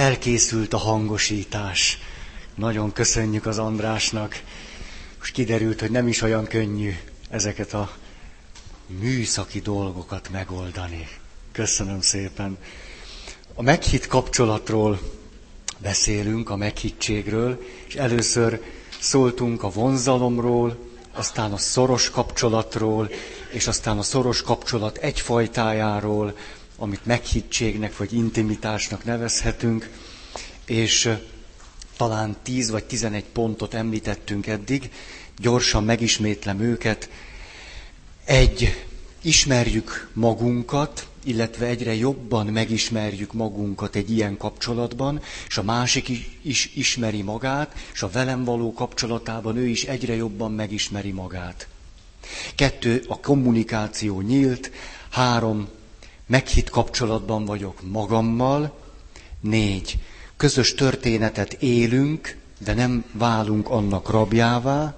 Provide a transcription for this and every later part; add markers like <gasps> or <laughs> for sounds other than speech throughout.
elkészült a hangosítás. Nagyon köszönjük az Andrásnak. Most kiderült, hogy nem is olyan könnyű ezeket a műszaki dolgokat megoldani. Köszönöm szépen. A meghitt kapcsolatról beszélünk, a meghittségről, és először szóltunk a vonzalomról, aztán a szoros kapcsolatról, és aztán a szoros kapcsolat egyfajtájáról, amit meghittségnek vagy intimitásnak nevezhetünk, és talán 10 vagy 11 pontot említettünk eddig, gyorsan megismétlem őket. Egy, ismerjük magunkat, illetve egyre jobban megismerjük magunkat egy ilyen kapcsolatban, és a másik is, is ismeri magát, és a velem való kapcsolatában ő is egyre jobban megismeri magát. Kettő, a kommunikáció nyílt. Három, meghitt kapcsolatban vagyok magammal. Négy, közös történetet élünk, de nem válunk annak rabjává.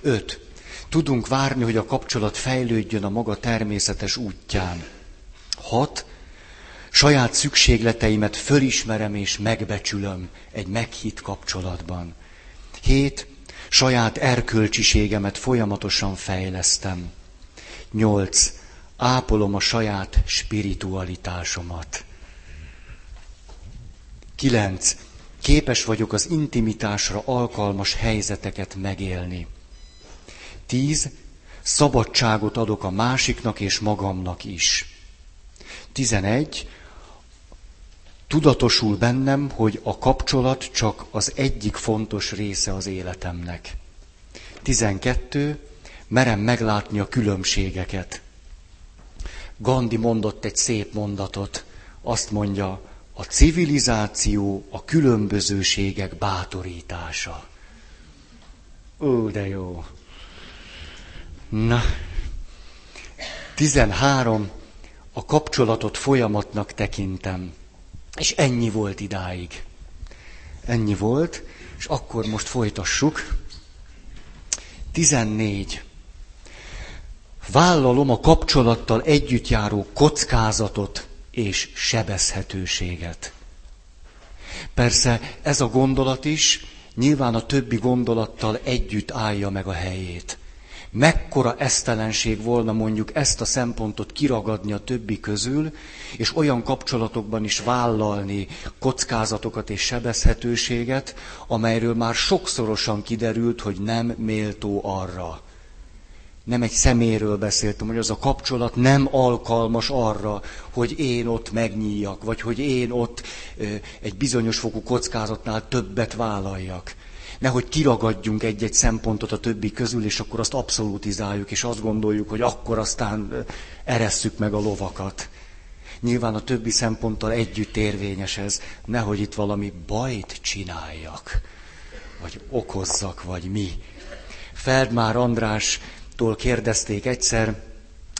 Öt, tudunk várni, hogy a kapcsolat fejlődjön a maga természetes útján. Hat, saját szükségleteimet fölismerem és megbecsülöm egy meghitt kapcsolatban. Hét, saját erkölcsiségemet folyamatosan fejlesztem. Nyolc, ápolom a saját spiritualitásomat. Kilenc, képes vagyok az intimitásra alkalmas helyzeteket megélni. Tíz, szabadságot adok a másiknak és magamnak is. Tizenegy, tudatosul bennem, hogy a kapcsolat csak az egyik fontos része az életemnek. Tizenkettő, merem meglátni a különbségeket. Gandhi mondott egy szép mondatot, azt mondja, a civilizáció a különbözőségek bátorítása. Ó, de jó. Na, 13. A kapcsolatot folyamatnak tekintem. És ennyi volt idáig. Ennyi volt, és akkor most folytassuk. 14. Vállalom a kapcsolattal együtt járó kockázatot és sebezhetőséget. Persze ez a gondolat is nyilván a többi gondolattal együtt állja meg a helyét. Mekkora esztelenség volna mondjuk ezt a szempontot kiragadni a többi közül, és olyan kapcsolatokban is vállalni kockázatokat és sebezhetőséget, amelyről már sokszorosan kiderült, hogy nem méltó arra nem egy szeméről beszéltem, hogy az a kapcsolat nem alkalmas arra, hogy én ott megnyíljak, vagy hogy én ott egy bizonyos fokú kockázatnál többet vállaljak. Nehogy kiragadjunk egy-egy szempontot a többi közül, és akkor azt abszolutizáljuk, és azt gondoljuk, hogy akkor aztán eresszük meg a lovakat. Nyilván a többi szemponttal együtt érvényes ez, nehogy itt valami bajt csináljak, vagy okozzak, vagy mi. Feldmár András tól kérdezték egyszer,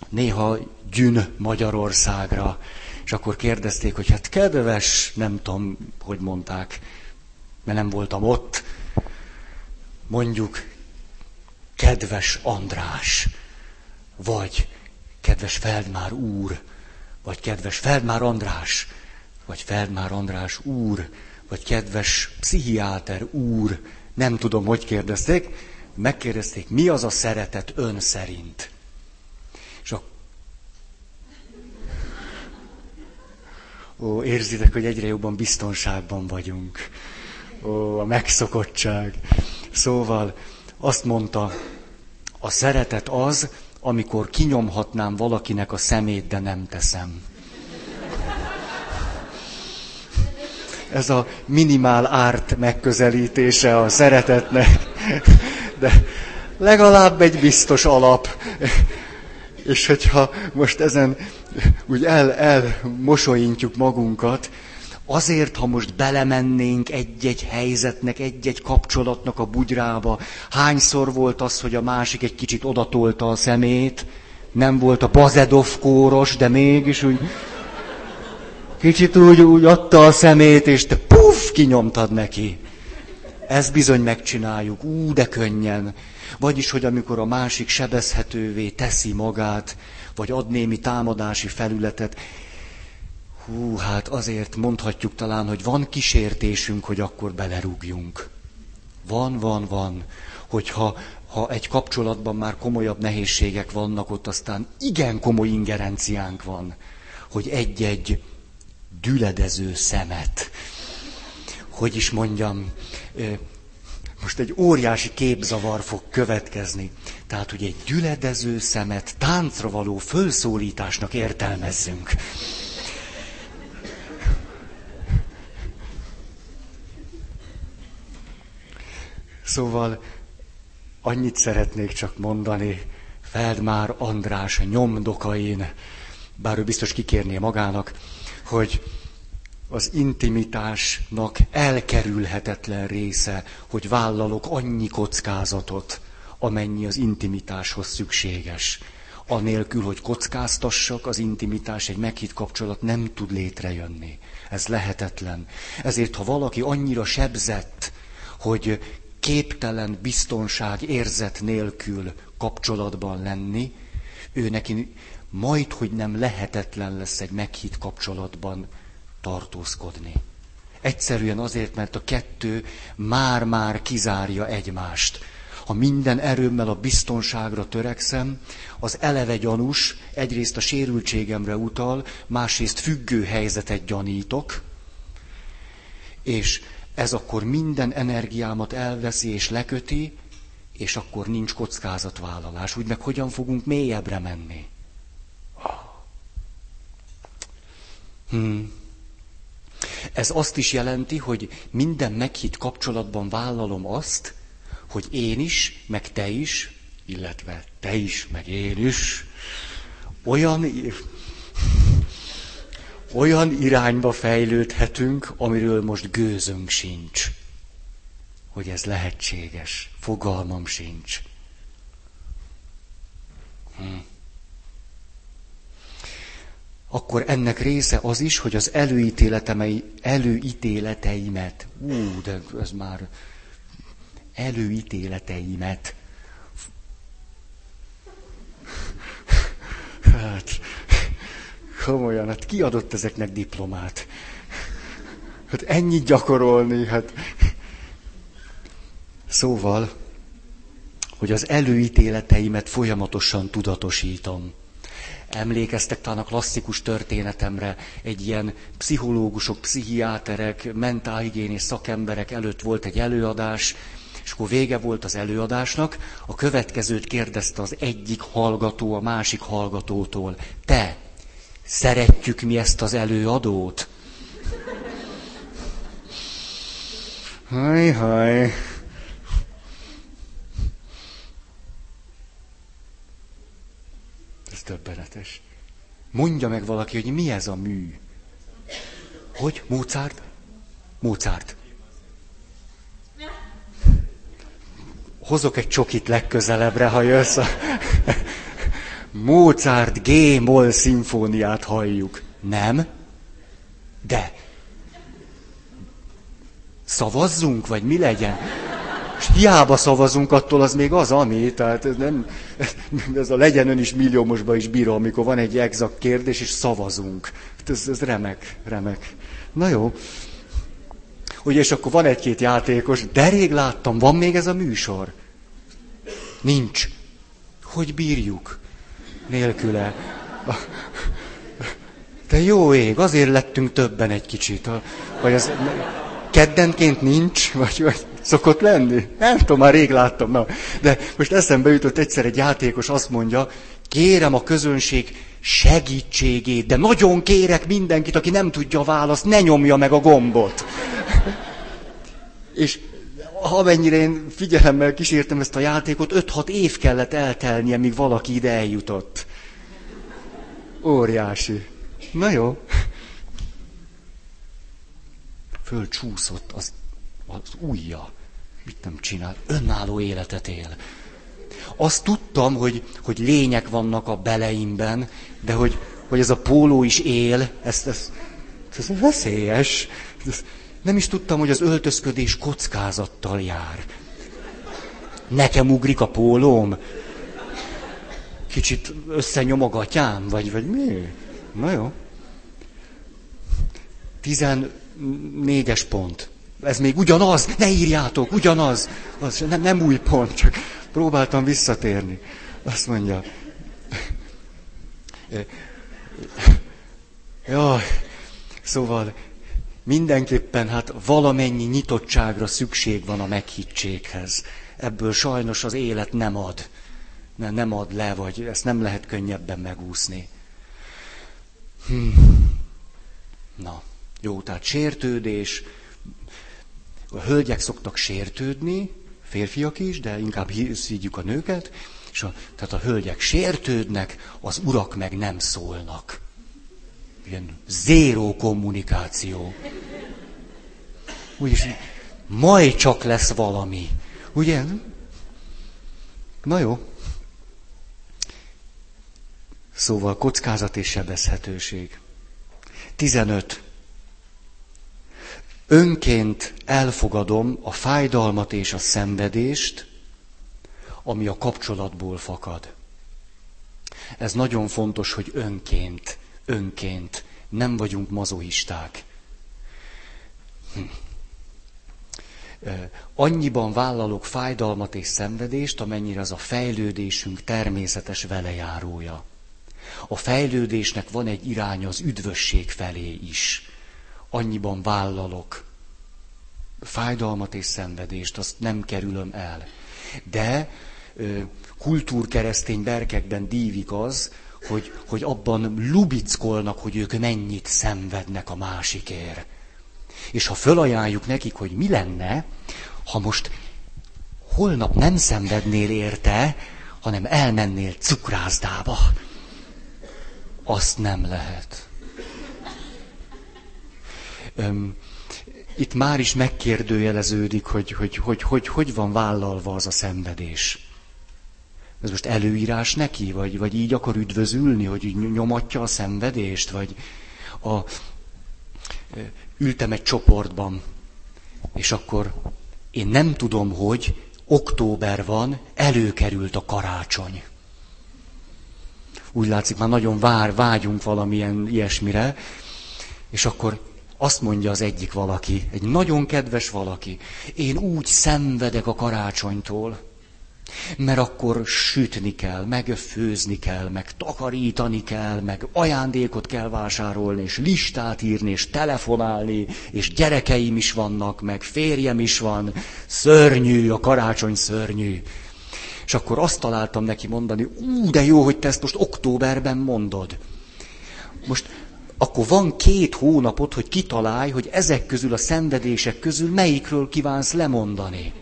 néha gyűn Magyarországra, és akkor kérdezték, hogy hát kedves, nem tudom, hogy mondták, mert nem voltam ott, mondjuk kedves András, vagy kedves Feldmár úr, vagy kedves Feldmár András, vagy Feldmár András úr, vagy kedves pszichiáter úr, nem tudom, hogy kérdezték, megkérdezték, mi az a szeretet ön szerint. És a... Ó, érzitek, hogy egyre jobban biztonságban vagyunk. Ó, a megszokottság. Szóval azt mondta, a szeretet az, amikor kinyomhatnám valakinek a szemét, de nem teszem. Ez a minimál árt megközelítése a szeretetnek de legalább egy biztos alap. És hogyha most ezen úgy el, elmosolyintjuk magunkat, azért, ha most belemennénk egy-egy helyzetnek, egy-egy kapcsolatnak a bugyrába, hányszor volt az, hogy a másik egy kicsit odatolta a szemét, nem volt a Bazedov kóros, de mégis úgy kicsit úgy, úgy adta a szemét, és te puff, kinyomtad neki. Ezt bizony megcsináljuk, ú, de könnyen. Vagyis, hogy amikor a másik sebezhetővé teszi magát, vagy ad némi támadási felületet, Hú, hát azért mondhatjuk talán, hogy van kísértésünk, hogy akkor belerúgjunk. Van, van, van. Hogyha ha egy kapcsolatban már komolyabb nehézségek vannak, ott aztán igen komoly ingerenciánk van, hogy egy-egy düledező szemet, hogy is mondjam, most egy óriási képzavar fog következni. Tehát, hogy egy gyüledező szemet táncra való fölszólításnak értelmezzünk. Szóval annyit szeretnék csak mondani, Feldmár András nyomdokain, bár ő biztos kikérné magának, hogy az intimitásnak elkerülhetetlen része, hogy vállalok annyi kockázatot, amennyi az intimitáshoz szükséges. Anélkül, hogy kockáztassak, az intimitás, egy meghitt kapcsolat nem tud létrejönni. Ez lehetetlen. Ezért, ha valaki annyira sebzett, hogy képtelen biztonság érzet nélkül kapcsolatban lenni, ő neki majd, hogy nem lehetetlen lesz egy meghitt kapcsolatban tartózkodni. Egyszerűen azért, mert a kettő már-már kizárja egymást. Ha minden erőmmel a biztonságra törekszem, az eleve gyanús, egyrészt a sérültségemre utal, másrészt függő helyzetet gyanítok, és ez akkor minden energiámat elveszi és leköti, és akkor nincs kockázatvállalás. Úgy meg hogyan fogunk mélyebbre menni? Hmm. Ez azt is jelenti, hogy minden meghitt kapcsolatban vállalom azt, hogy én is, meg te is, illetve te is, meg én is, olyan, olyan irányba fejlődhetünk, amiről most gőzünk sincs. Hogy ez lehetséges. Fogalmam sincs. Hm akkor ennek része az is, hogy az előítéleteimet, ú, de ez már előítéleteimet, hát, komolyan, hát ki adott ezeknek diplomát? Hát ennyit gyakorolni, hát... Szóval, hogy az előítéleteimet folyamatosan tudatosítom emlékeztek talán a klasszikus történetemre, egy ilyen pszichológusok, pszichiáterek, mentálhigiénés szakemberek előtt volt egy előadás, és akkor vége volt az előadásnak, a következőt kérdezte az egyik hallgató a másik hallgatótól. Te, szeretjük mi ezt az előadót? Haj, haj. Többenetes. Mondja meg valaki, hogy mi ez a mű. Hogy? Mozart? Mozart. Hozok egy csokit legközelebbre, ha jössz. <laughs> Mozart G-moll szimfóniát halljuk. Nem? De. Szavazzunk, vagy mi legyen? Hiába szavazunk, attól az még az, ami, tehát ez nem, ez a legyen ön is milliómosba is bíró, amikor van egy exakt kérdés, és szavazunk. Hát ez, ez remek, remek. Na jó. Ugye, és akkor van egy-két játékos, de rég láttam, van még ez a műsor? Nincs. Hogy bírjuk? Nélküle. De jó ég, azért lettünk többen egy kicsit. Vagy az keddenként nincs, vagy, vagy Szokott lenni? Nem tudom, már rég láttam. Na. De most eszembe jutott egyszer egy játékos, azt mondja, kérem a közönség segítségét, de nagyon kérek mindenkit, aki nem tudja a választ, ne nyomja meg a gombot. És amennyire én figyelemmel kísértem ezt a játékot, 5-6 év kellett eltelnie, míg valaki ide eljutott. Óriási. Na jó. Fölcsúszott az az ujja. Mit nem csinál? Önálló életet él. Azt tudtam, hogy, hogy lények vannak a beleimben, de hogy, hogy ez a póló is él, ez, ez, ez veszélyes. Nem is tudtam, hogy az öltözködés kockázattal jár. Nekem ugrik a pólóm. Kicsit összenyom a gatyám, vagy, vagy mi? Na jó. 14-es pont. Ez még ugyanaz, ne írjátok, ugyanaz. Az nem, nem új pont, csak próbáltam visszatérni. Azt mondja. <laughs> Jaj, szóval mindenképpen hát valamennyi nyitottságra szükség van a meghittséghez. Ebből sajnos az élet nem ad. Nem ad le, vagy ezt nem lehet könnyebben megúszni. Hm. Na, jó, tehát sértődés. A hölgyek szoktak sértődni, férfiak is, de inkább hívjuk a nőket, és a, tehát a hölgyek sértődnek, az urak meg nem szólnak. Ilyen zéró kommunikáció. Úgyis majd csak lesz valami. Ugye? Na jó. Szóval kockázat és sebezhetőség. 15. Önként elfogadom a fájdalmat és a szenvedést, ami a kapcsolatból fakad. Ez nagyon fontos, hogy önként, önként, nem vagyunk mazoisták. Hm. Annyiban vállalok fájdalmat és szenvedést, amennyire az a fejlődésünk természetes velejárója. A fejlődésnek van egy irány az üdvösség felé is. Annyiban vállalok fájdalmat és szenvedést, azt nem kerülöm el. De kultúrkeresztény berkekben dívik az, hogy, hogy abban lubickolnak, hogy ők mennyit szenvednek a másikért. És ha fölajánljuk nekik, hogy mi lenne, ha most holnap nem szenvednél érte, hanem elmennél cukrászdába, azt nem lehet. Öm, itt már is megkérdőjeleződik, hogy hogy, hogy, hogy hogy van vállalva az a szenvedés. Ez most előírás neki, vagy, vagy így akar üdvözülni, hogy így nyomatja a szenvedést, vagy a, ültem egy csoportban, és akkor én nem tudom, hogy október van, előkerült a karácsony úgy látszik, már nagyon vár, vágyunk valamilyen ilyesmire, és akkor azt mondja az egyik valaki, egy nagyon kedves valaki, én úgy szenvedek a karácsonytól, mert akkor sütni kell, meg főzni kell, meg takarítani kell, meg ajándékot kell vásárolni, és listát írni, és telefonálni, és gyerekeim is vannak, meg férjem is van. Szörnyű, a karácsony szörnyű. És akkor azt találtam neki mondani, ú, de jó, hogy te ezt most októberben mondod. Most akkor van két hónapot, hogy kitalálj, hogy ezek közül a szenvedések közül melyikről kívánsz lemondani.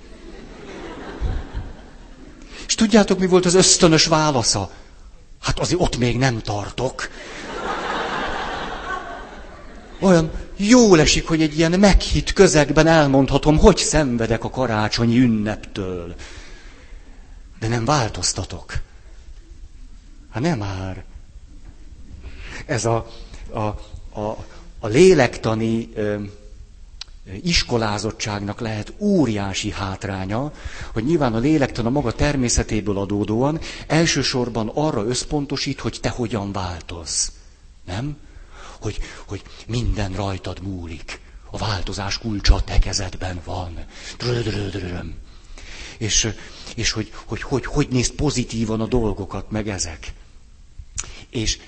És tudjátok, mi volt az ösztönös válasza? Hát azért ott még nem tartok. Olyan jól esik, hogy egy ilyen meghitt közegben elmondhatom, hogy szenvedek a karácsonyi ünneptől de nem változtatok. Hát nem már. Ez a, a, a, a lélektani ö, iskolázottságnak lehet óriási hátránya, hogy nyilván a lélektan a maga természetéből adódóan elsősorban arra összpontosít, hogy te hogyan változz. Nem? Hogy, hogy minden rajtad múlik. A változás kulcsa a te kezedben van. Drödrödröm. És és hogy hogy, hogy hogy néz pozitívan a dolgokat, meg ezek. És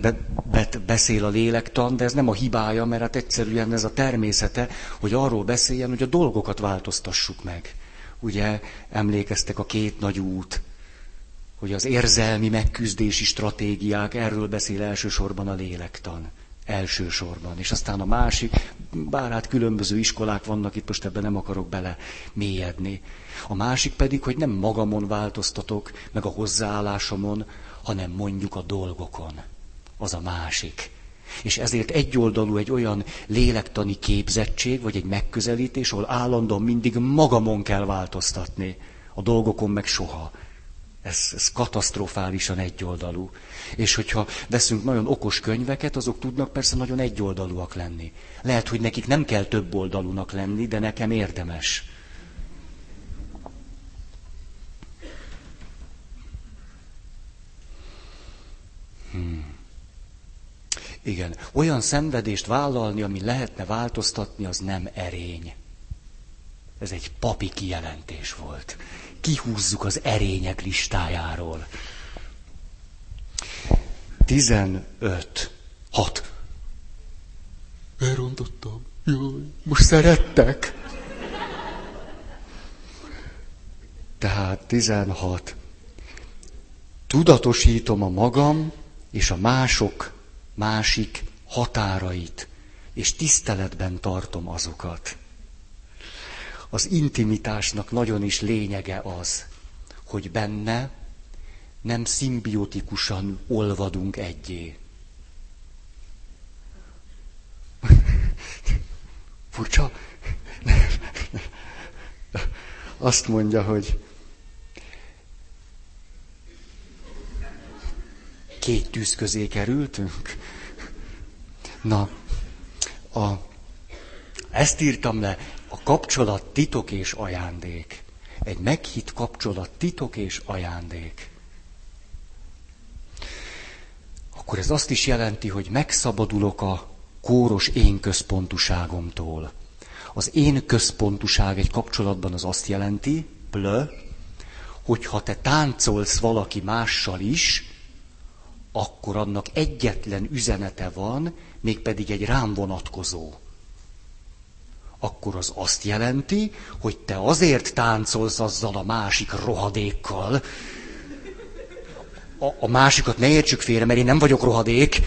be, beszél a lélektan, de ez nem a hibája, mert hát egyszerűen ez a természete, hogy arról beszéljen, hogy a dolgokat változtassuk meg. Ugye emlékeztek a két nagy út, hogy az érzelmi megküzdési stratégiák, erről beszél elsősorban a lélektan. Elsősorban. És aztán a másik, bár hát különböző iskolák vannak, itt most ebben nem akarok bele mélyedni. A másik pedig, hogy nem magamon változtatok, meg a hozzáállásomon, hanem mondjuk a dolgokon. Az a másik. És ezért egyoldalú egy olyan lélektani képzettség, vagy egy megközelítés, ahol állandóan mindig magamon kell változtatni, a dolgokon meg soha. Ez, ez katasztrofálisan egyoldalú. És hogyha veszünk nagyon okos könyveket, azok tudnak persze nagyon egyoldalúak lenni. Lehet, hogy nekik nem kell több oldalúnak lenni, de nekem érdemes. Hmm. Igen, olyan szenvedést vállalni, ami lehetne változtatni, az nem erény. Ez egy papi kijelentés volt. Kihúzzuk az erények listájáról. 15. 6. Elrontottam. Jaj, most szerettek. Tehát 16. Tudatosítom a magam és a mások másik határait, és tiszteletben tartom azokat. Az intimitásnak nagyon is lényege az, hogy benne nem szimbiotikusan olvadunk egyé. <laughs> Furcsa? <laughs> Azt mondja, hogy két tűz közé kerültünk. Na, a, ezt írtam le, a kapcsolat titok és ajándék. Egy meghitt kapcsolat titok és ajándék. Akkor ez azt is jelenti, hogy megszabadulok a kóros én központuságomtól. Az én központuság egy kapcsolatban az azt jelenti, plö, hogy ha te táncolsz valaki mással is, akkor annak egyetlen üzenete van, mégpedig egy rám vonatkozó. Akkor az azt jelenti, hogy te azért táncolsz azzal a másik rohadékkal, a, a másikat ne értsük félre, mert én nem vagyok rohadék.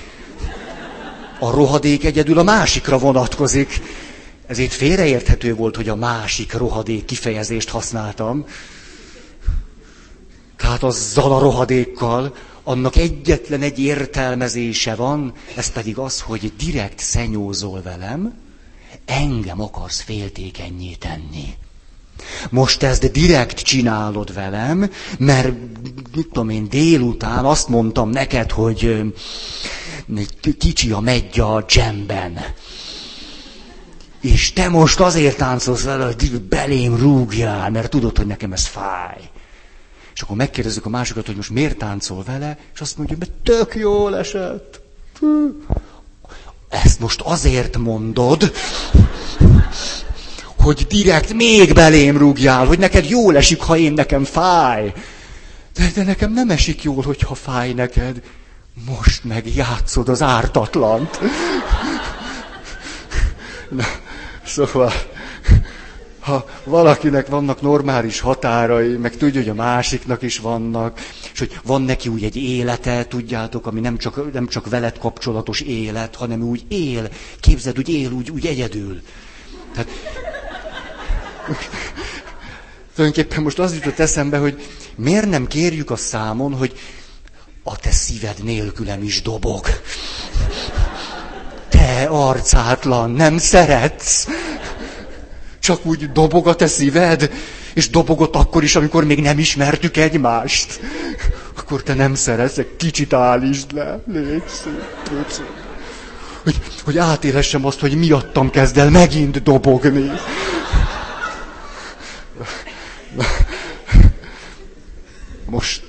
A rohadék egyedül a másikra vonatkozik. Ezért félreérthető volt, hogy a másik rohadék kifejezést használtam. Tehát azzal a rohadékkal, annak egyetlen egy értelmezése van, ez pedig az, hogy direkt szenyózol velem, engem akarsz féltékenyé tenni. Most ezt direkt csinálod velem, mert mit tudom én, délután azt mondtam neked, hogy kicsi a megy a dzsemben. És te most azért táncolsz vele, hogy belém rúgjál, mert tudod, hogy nekem ez fáj. És akkor megkérdezzük a másikat, hogy most miért táncol vele, és azt mondja, mert tök jól esett. Ezt most azért mondod, hogy direkt még belém rúgjál, hogy neked jól esik, ha én nekem fáj. De, de nekem nem esik jól, hogyha fáj neked. Most meg játszod az ártatlant. Na, szóval, ha valakinek vannak normális határai, meg tudja, hogy a másiknak is vannak, és hogy van neki úgy egy élete, tudjátok, ami nem csak, nem csak veled kapcsolatos élet, hanem úgy él, képzeld, úgy él, úgy, úgy egyedül. Tehát, tulajdonképpen most az jutott eszembe, hogy miért nem kérjük a számon, hogy a te szíved nélkülem is dobog. Te arcátlan, nem szeretsz csak úgy dobog a te szíved, és dobogott akkor is, amikor még nem ismertük egymást. Akkor te nem szeretsz, kicsit állítsd le. Légy szép, hogy, hogy átélessem azt, hogy miattam kezd el megint dobogni. Most,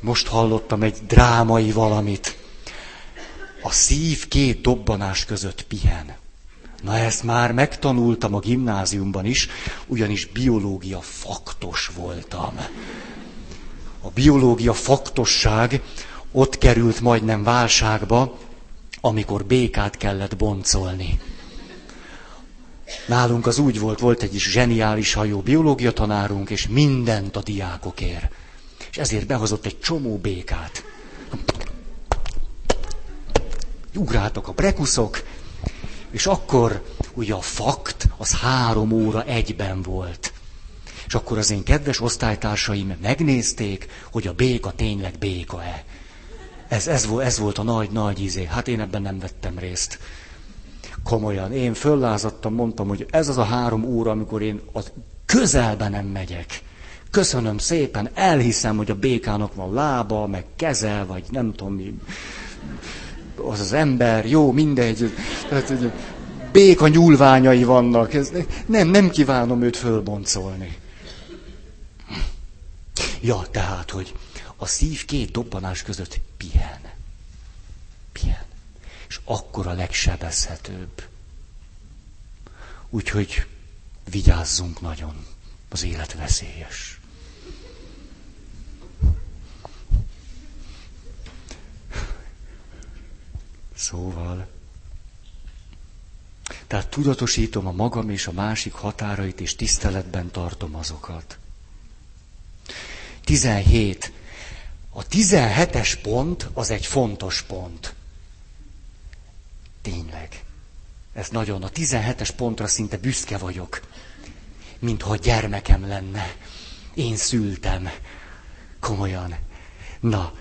most hallottam egy drámai valamit. A szív két dobbanás között pihen. Na ezt már megtanultam a gimnáziumban is, ugyanis biológia faktos voltam. A biológia faktosság ott került majdnem válságba, amikor békát kellett boncolni. Nálunk az úgy volt, volt egy is zseniális hajó biológia tanárunk, és mindent a diákokért. És ezért behozott egy csomó békát. Ugráltak a prekuszok, és akkor ugye a fakt az három óra egyben volt. És akkor az én kedves osztálytársaim megnézték, hogy a béka tényleg béka-e. Ez, ez, ez volt a nagy-nagy izé. Hát én ebben nem vettem részt. Komolyan. Én föllázadtam, mondtam, hogy ez az a három óra, amikor én az közelben nem megyek. Köszönöm szépen, elhiszem, hogy a békának van lába, meg keze, vagy nem tudom mi az az ember, jó, mindegy. Tehát, béka nyúlványai vannak. Ez, nem, nem kívánom őt fölboncolni. Ja, tehát, hogy a szív két dobbanás között pihen. Pihen. és akkor a legsebezhetőbb. Úgyhogy vigyázzunk nagyon, az élet veszélyes. Szóval, tehát tudatosítom a magam és a másik határait, és tiszteletben tartom azokat. 17. A 17-es pont az egy fontos pont. Tényleg. Ez nagyon, a 17-es pontra szinte büszke vagyok. Mintha gyermekem lenne. Én szültem. Komolyan. Na,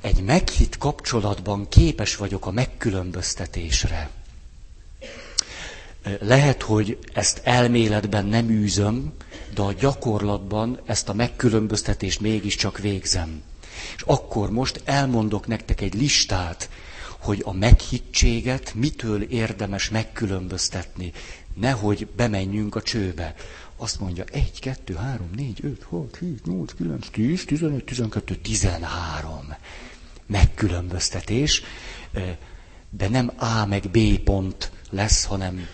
egy meghitt kapcsolatban képes vagyok a megkülönböztetésre. Lehet, hogy ezt elméletben nem űzöm, de a gyakorlatban ezt a megkülönböztetést mégiscsak végzem. És akkor most elmondok nektek egy listát, hogy a meghittséget mitől érdemes megkülönböztetni. Nehogy bemenjünk a csőbe. Azt mondja, 1, 2, 3, 4, 5, 6, 7, 8, 9, 10, 11, 12, 13 megkülönböztetés, de nem A meg B pont lesz, hanem,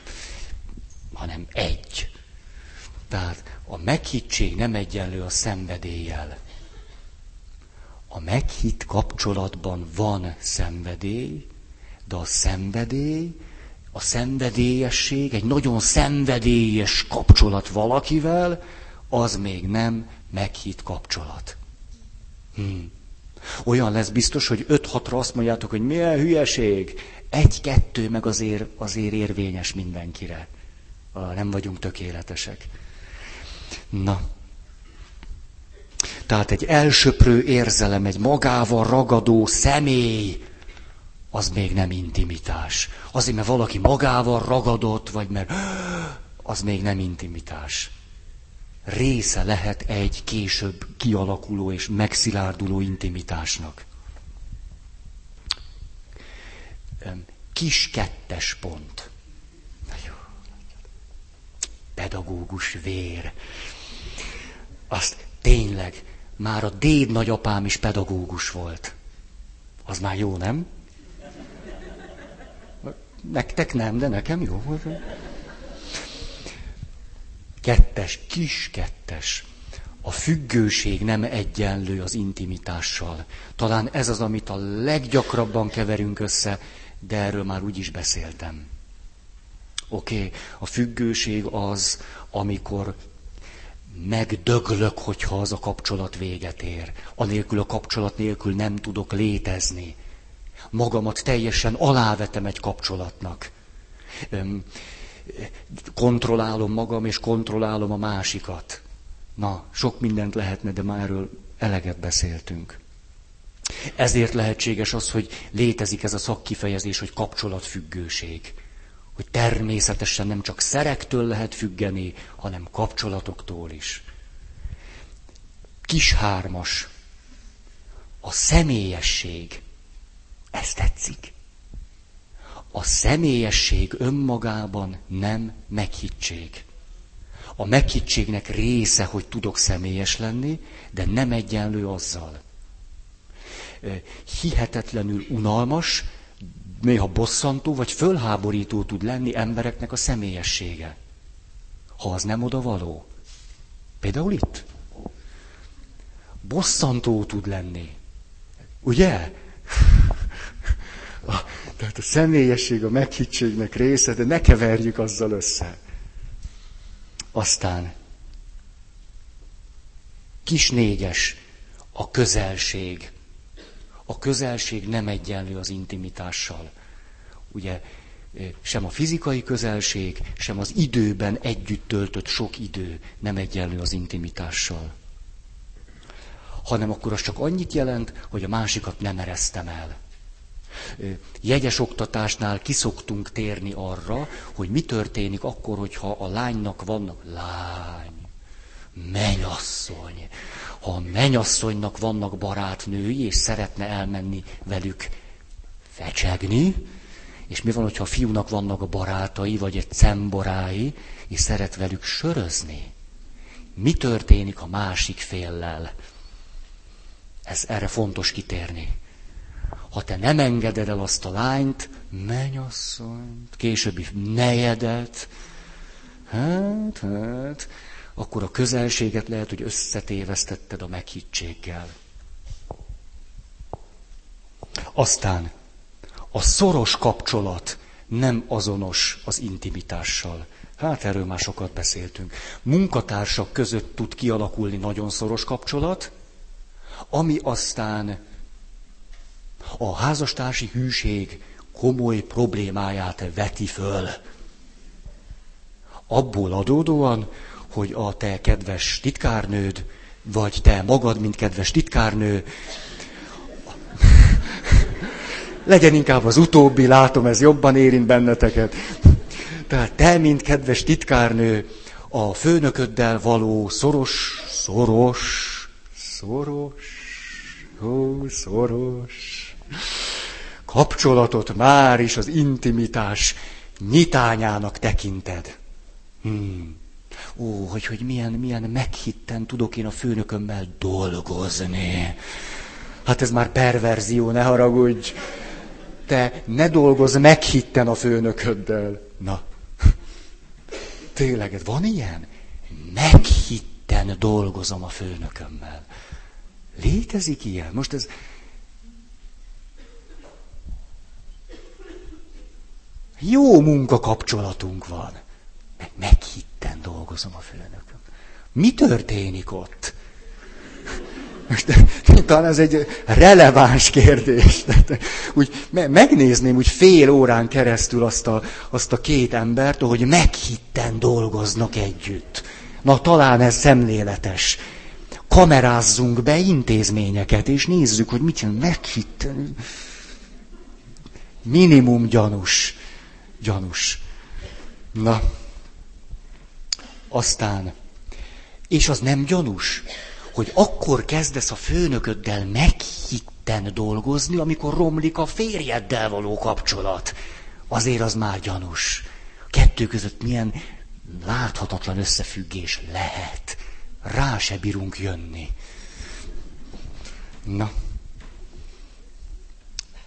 hanem egy. Tehát a meghittség nem egyenlő a szenvedéllyel. A meghitt kapcsolatban van szenvedély, de a szenvedély, a szenvedélyesség, egy nagyon szenvedélyes kapcsolat valakivel, az még nem meghitt kapcsolat. Hmm. Olyan lesz biztos, hogy 5-6-ra azt mondjátok, hogy milyen hülyeség. Egy-kettő meg azért, azért érvényes mindenkire. Nem vagyunk tökéletesek. Na. Tehát egy elsöprő érzelem, egy magával ragadó személy, az még nem intimitás. Azért, mert valaki magával ragadott, vagy mert <gasps> az még nem intimitás része lehet egy később kialakuló és megszilárduló intimitásnak. Kis kettes pont. Pedagógus vér. Azt tényleg, már a déd nagyapám is pedagógus volt. Az már jó, nem? Nektek nem, de nekem jó volt. Kettes, kis kettes. A függőség nem egyenlő az intimitással. Talán ez az, amit a leggyakrabban keverünk össze, de erről már úgy is beszéltem. Oké, okay. a függőség az, amikor megdöglök, hogyha az a kapcsolat véget ér. Anélkül a kapcsolat nélkül nem tudok létezni. Magamat teljesen alávetem egy kapcsolatnak kontrollálom magam, és kontrollálom a másikat. Na, sok mindent lehetne, de már erről eleget beszéltünk. Ezért lehetséges az, hogy létezik ez a szakkifejezés, hogy kapcsolatfüggőség. Hogy természetesen nem csak szerektől lehet függeni, hanem kapcsolatoktól is. Kis hármas. A személyesség. Ez tetszik a személyesség önmagában nem meghittség. A meghittségnek része, hogy tudok személyes lenni, de nem egyenlő azzal. Hihetetlenül unalmas, néha bosszantó vagy fölháborító tud lenni embereknek a személyessége. Ha az nem oda való. Például itt. Bosszantó tud lenni. Ugye? <laughs> Tehát a személyesség a meghittségnek része, de ne keverjük azzal össze. Aztán kis négyes, a közelség. A közelség nem egyenlő az intimitással. Ugye sem a fizikai közelség, sem az időben együtt töltött sok idő nem egyenlő az intimitással. Hanem akkor az csak annyit jelent, hogy a másikat nem eresztem el jegyes oktatásnál kiszoktunk térni arra, hogy mi történik akkor, hogyha a lánynak vannak lány, menyasszony. Ha a menyasszonynak vannak barátnői, és szeretne elmenni velük fecsegni, és mi van, hogyha a fiúnak vannak a barátai, vagy egy cemborái, és szeret velük sörözni? Mi történik a másik féllel? Ez erre fontos kitérni ha te nem engeded el azt a lányt, mennyasszonyt, későbbi nejedet, hát, hát, akkor a közelséget lehet, hogy összetévesztetted a meghittséggel. Aztán a szoros kapcsolat nem azonos az intimitással. Hát erről már sokat beszéltünk. Munkatársak között tud kialakulni nagyon szoros kapcsolat, ami aztán a házastársi hűség komoly problémáját veti föl. Abból adódóan, hogy a te kedves titkárnőd, vagy te magad, mint kedves titkárnő, <laughs> legyen inkább az utóbbi, látom, ez jobban érint benneteket. Tehát te, mint kedves titkárnő, a főnököddel való szoros, szoros, szoros, ó, szoros kapcsolatot már is az intimitás nyitányának tekinted. Hmm. Ó, hogy, hogy milyen, milyen meghitten tudok én a főnökömmel dolgozni. Hát ez már perverzió, ne haragudj. Te ne dolgozz meghitten a főnököddel. Na, tényleg, van ilyen? Meghitten dolgozom a főnökömmel. Létezik ilyen? Most ez... Jó munkakapcsolatunk van. Meg meghitten dolgozom a főnököm. Mi történik ott? Most, talán ez egy releváns kérdés. Úgy megnézném úgy fél órán keresztül azt a, azt a két embert, hogy meghitten dolgoznak együtt. Na talán ez szemléletes. Kamerázzunk be intézményeket, és nézzük, hogy mit csinál. Meghitten. Minimum gyanús. Gyanús. Na. Aztán. És az nem gyanús hogy akkor kezdesz a főnököddel meghitten dolgozni, amikor romlik a férjeddel való kapcsolat. Azért az már gyanús. Kettő között milyen láthatatlan összefüggés lehet. Rá se bírunk jönni. Na.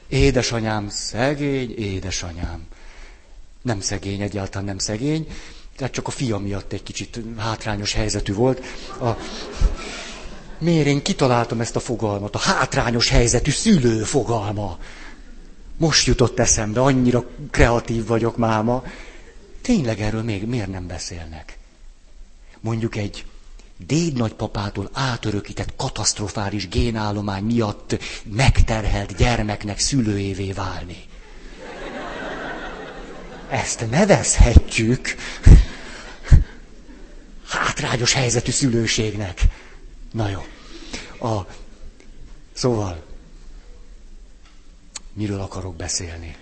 Édesanyám szegény, édesanyám. Nem szegény, egyáltalán nem szegény. Tehát csak a fia miatt egy kicsit hátrányos helyzetű volt. A, Miért én kitaláltam ezt a fogalmat? A hátrányos helyzetű szülő fogalma. Most jutott eszembe, annyira kreatív vagyok máma. Tényleg erről még miért nem beszélnek? Mondjuk egy déd nagypapától átörökített katasztrofális génállomány miatt megterhelt gyermeknek szülőévé válni. Ezt nevezhetjük hátrányos helyzetű szülőségnek. Na jó. A, szóval, miről akarok beszélni?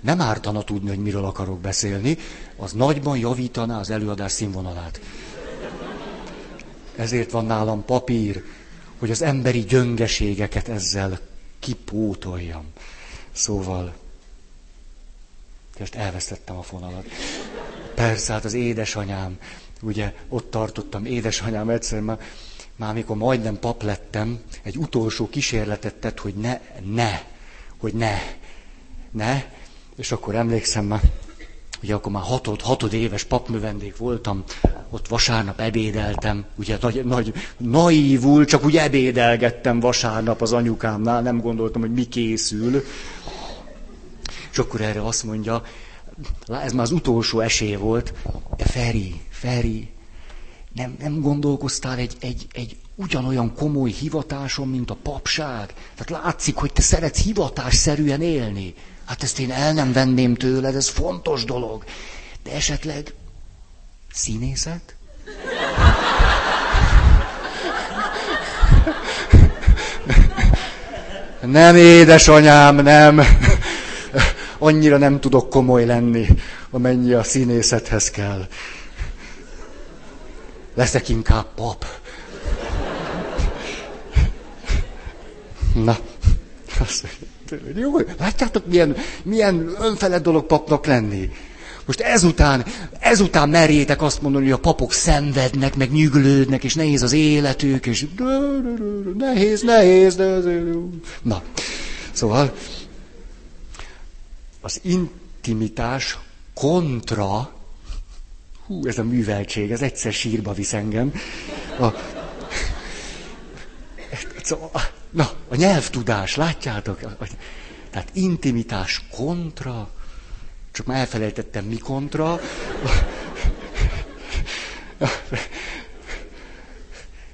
Nem ártana tudni, hogy miről akarok beszélni, az nagyban javítaná az előadás színvonalát. Ezért van nálam papír, hogy az emberi gyöngeségeket ezzel kipótoljam. Szóval, most elvesztettem a fonalat. Persze, hát az édesanyám, ugye ott tartottam, édesanyám egyszer már már amikor majdnem pap lettem, egy utolsó kísérletet tett, hogy ne, ne, hogy ne, ne, és akkor emlékszem már, ugye akkor már hatod, hatod éves papnövendék voltam, ott vasárnap ebédeltem, ugye nagy, nagy naívul, csak úgy ebédelgettem vasárnap az anyukámnál, nem gondoltam, hogy mi készül. És akkor erre azt mondja, ez már az utolsó esély volt, de Feri, Feri, nem, nem gondolkoztál egy, egy, egy ugyanolyan komoly hivatáson, mint a papság? Tehát látszik, hogy te szeretsz hivatásszerűen élni. Hát ezt én el nem venném tőled, ez fontos dolog. De esetleg színészet? <laughs> Nem, édesanyám, nem. Annyira nem tudok komoly lenni, amennyi a színészethez kell leszek inkább pap. Na, jó, látjátok, milyen, milyen önfeled dolog papnak lenni? Most ezután, ezután merjétek azt mondani, hogy a papok szenvednek, meg nyüglődnek, és nehéz az életük, és nehéz, nehéz, de azért... Na, Szóval az intimitás kontra, hú, ez a műveltség, ez egyszer sírba visz engem. A, na, a nyelvtudás, látjátok? Tehát intimitás kontra, csak már elfelejtettem mi kontra.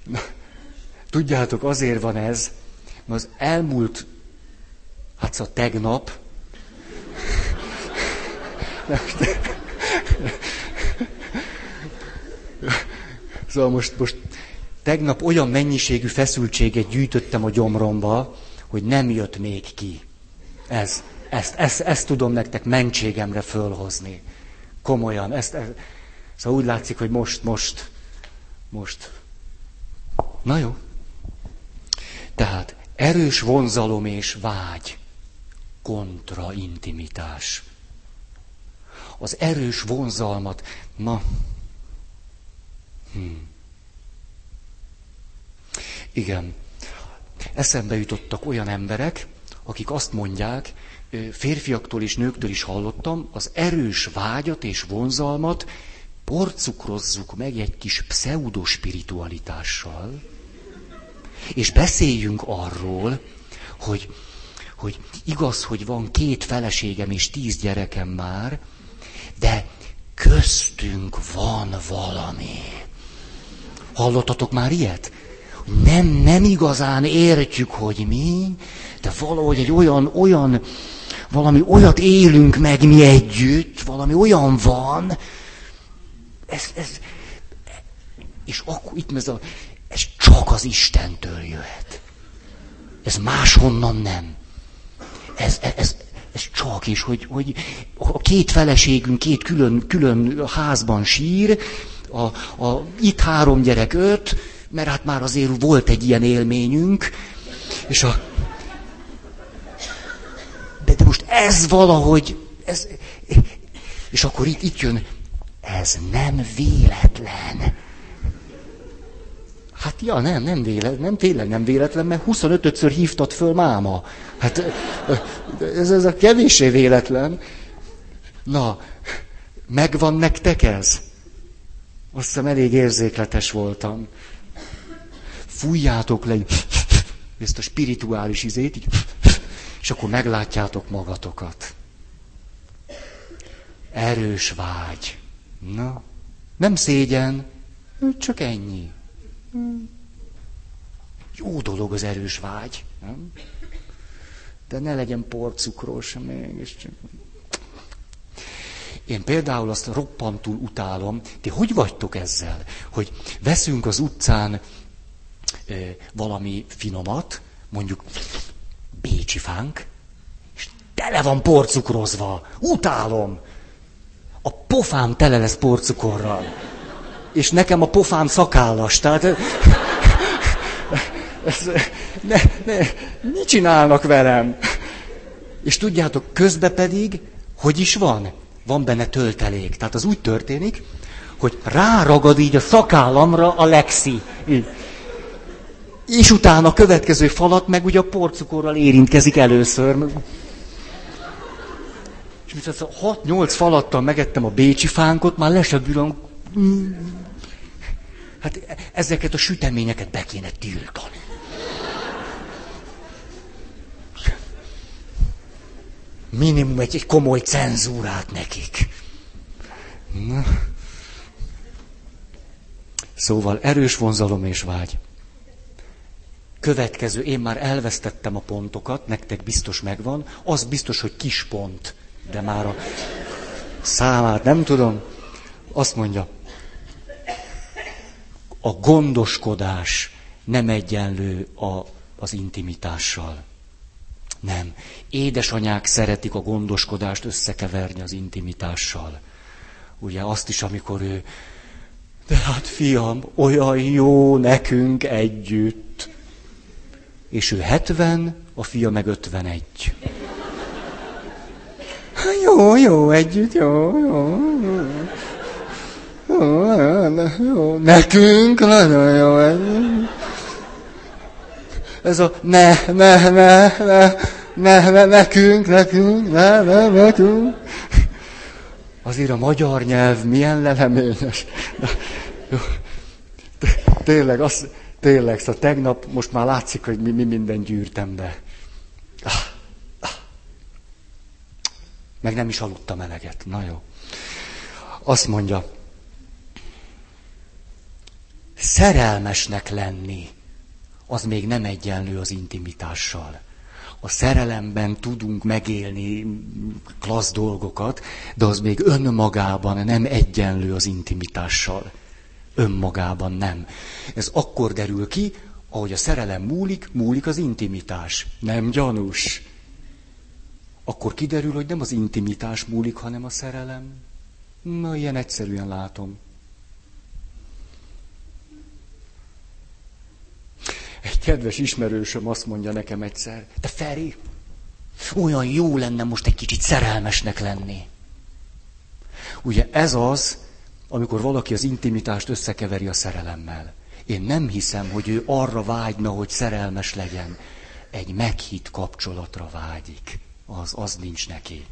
Na, tudjátok, azért van ez, mert az elmúlt, hát szóval tegnap, Szóval most, most tegnap olyan mennyiségű feszültséget gyűjtöttem a gyomromba, hogy nem jött még ki. Ez, ezt, ezt, ezt tudom nektek mentségemre fölhozni. Komolyan. Ezt, ezt, szóval úgy látszik, hogy most, most, most. Na jó. Tehát erős vonzalom és vágy kontra intimitás. Az erős vonzalmat, na, hmm. Igen. Eszembe jutottak olyan emberek, akik azt mondják, férfiaktól és nőktől is hallottam, az erős vágyat és vonzalmat porcukrozzuk meg egy kis pseudospiritualitással, és beszéljünk arról, hogy, hogy igaz, hogy van két feleségem és tíz gyerekem már, de köztünk van valami. Hallottatok már ilyet? Nem, nem igazán értjük, hogy mi, de valahogy egy olyan, olyan, valami olyat élünk meg mi együtt, valami olyan van, ez, ez, és akkor itt ez, a, ez csak az Istentől jöhet. Ez máshonnan nem. Ez, ez, ez csak is, hogy, hogy a két feleségünk két külön, külön házban sír, a, a, itt három gyerek, öt, mert hát már azért volt egy ilyen élményünk, és a... De, de most ez valahogy, ez, és akkor itt, itt jön, ez nem véletlen. Hát ja, nem, nem véletlen, nem tényleg nem véletlen, mert 25-ször hívtad föl máma. Hát ez, ez a kevéssé véletlen. Na, megvan nektek ez? Azt hiszem elég érzékletes voltam. Fújjátok le ezt a spirituális izét, és akkor meglátjátok magatokat. Erős vágy. Na, nem szégyen, csak ennyi. Jó dolog az erős vágy, nem? De ne legyen porcukros, mégiscsak. Én például azt roppantul utálom, ti hogy vagytok ezzel, hogy veszünk az utcán e, valami finomat, mondjuk bécsi fánk, és tele van porcukrozva. Utálom! A pofám tele lesz porcukorral és nekem a pofám szakállas. Tehát ez, ne, ne, mit csinálnak velem? És tudjátok, közben pedig, hogy is van? Van benne töltelék. Tehát az úgy történik, hogy ráragad így a szakállamra a Lexi. És utána a következő falat meg ugye a porcukorral érintkezik először. És mint az 6-8 falattal megettem a bécsi fánkot, már lesebülöm Hát ezeket a süteményeket be kéne tiltani. Minimum egy, egy komoly cenzúrát nekik. Na. Szóval erős vonzalom és vágy. Következő, én már elvesztettem a pontokat, nektek biztos megvan, az biztos, hogy kis pont, de már a számát nem tudom. Azt mondja, a gondoskodás nem egyenlő a, az intimitással. Nem. Édesanyák szeretik a gondoskodást összekeverni az intimitással. Ugye azt is, amikor ő, de hát fiam, olyan jó nekünk együtt. És ő 70, a fia meg 51. Jó, jó, együtt, jó, jó. jó. Jó, nekünk nagyon jó. Ez a ne, ne, ne, ne, Ne, ne, nekünk, nekünk, ne, ne, nekünk. Azért a magyar nyelv milyen leleményes. Tényleg, az, tényleg, szóval tegnap most már látszik, hogy mi, mi minden gyűrtem be. Meg nem is aludtam eleget. Na jó. Azt mondja, szerelmesnek lenni, az még nem egyenlő az intimitással. A szerelemben tudunk megélni klassz dolgokat, de az még önmagában nem egyenlő az intimitással. Önmagában nem. Ez akkor derül ki, ahogy a szerelem múlik, múlik az intimitás. Nem gyanús. Akkor kiderül, hogy nem az intimitás múlik, hanem a szerelem. Na, ilyen egyszerűen látom. Egy kedves ismerősöm azt mondja nekem egyszer, te Feri, olyan jó lenne most egy kicsit szerelmesnek lenni. Ugye ez az, amikor valaki az intimitást összekeveri a szerelemmel. Én nem hiszem, hogy ő arra vágyna, hogy szerelmes legyen. Egy meghitt kapcsolatra vágyik. Az, az nincs neki.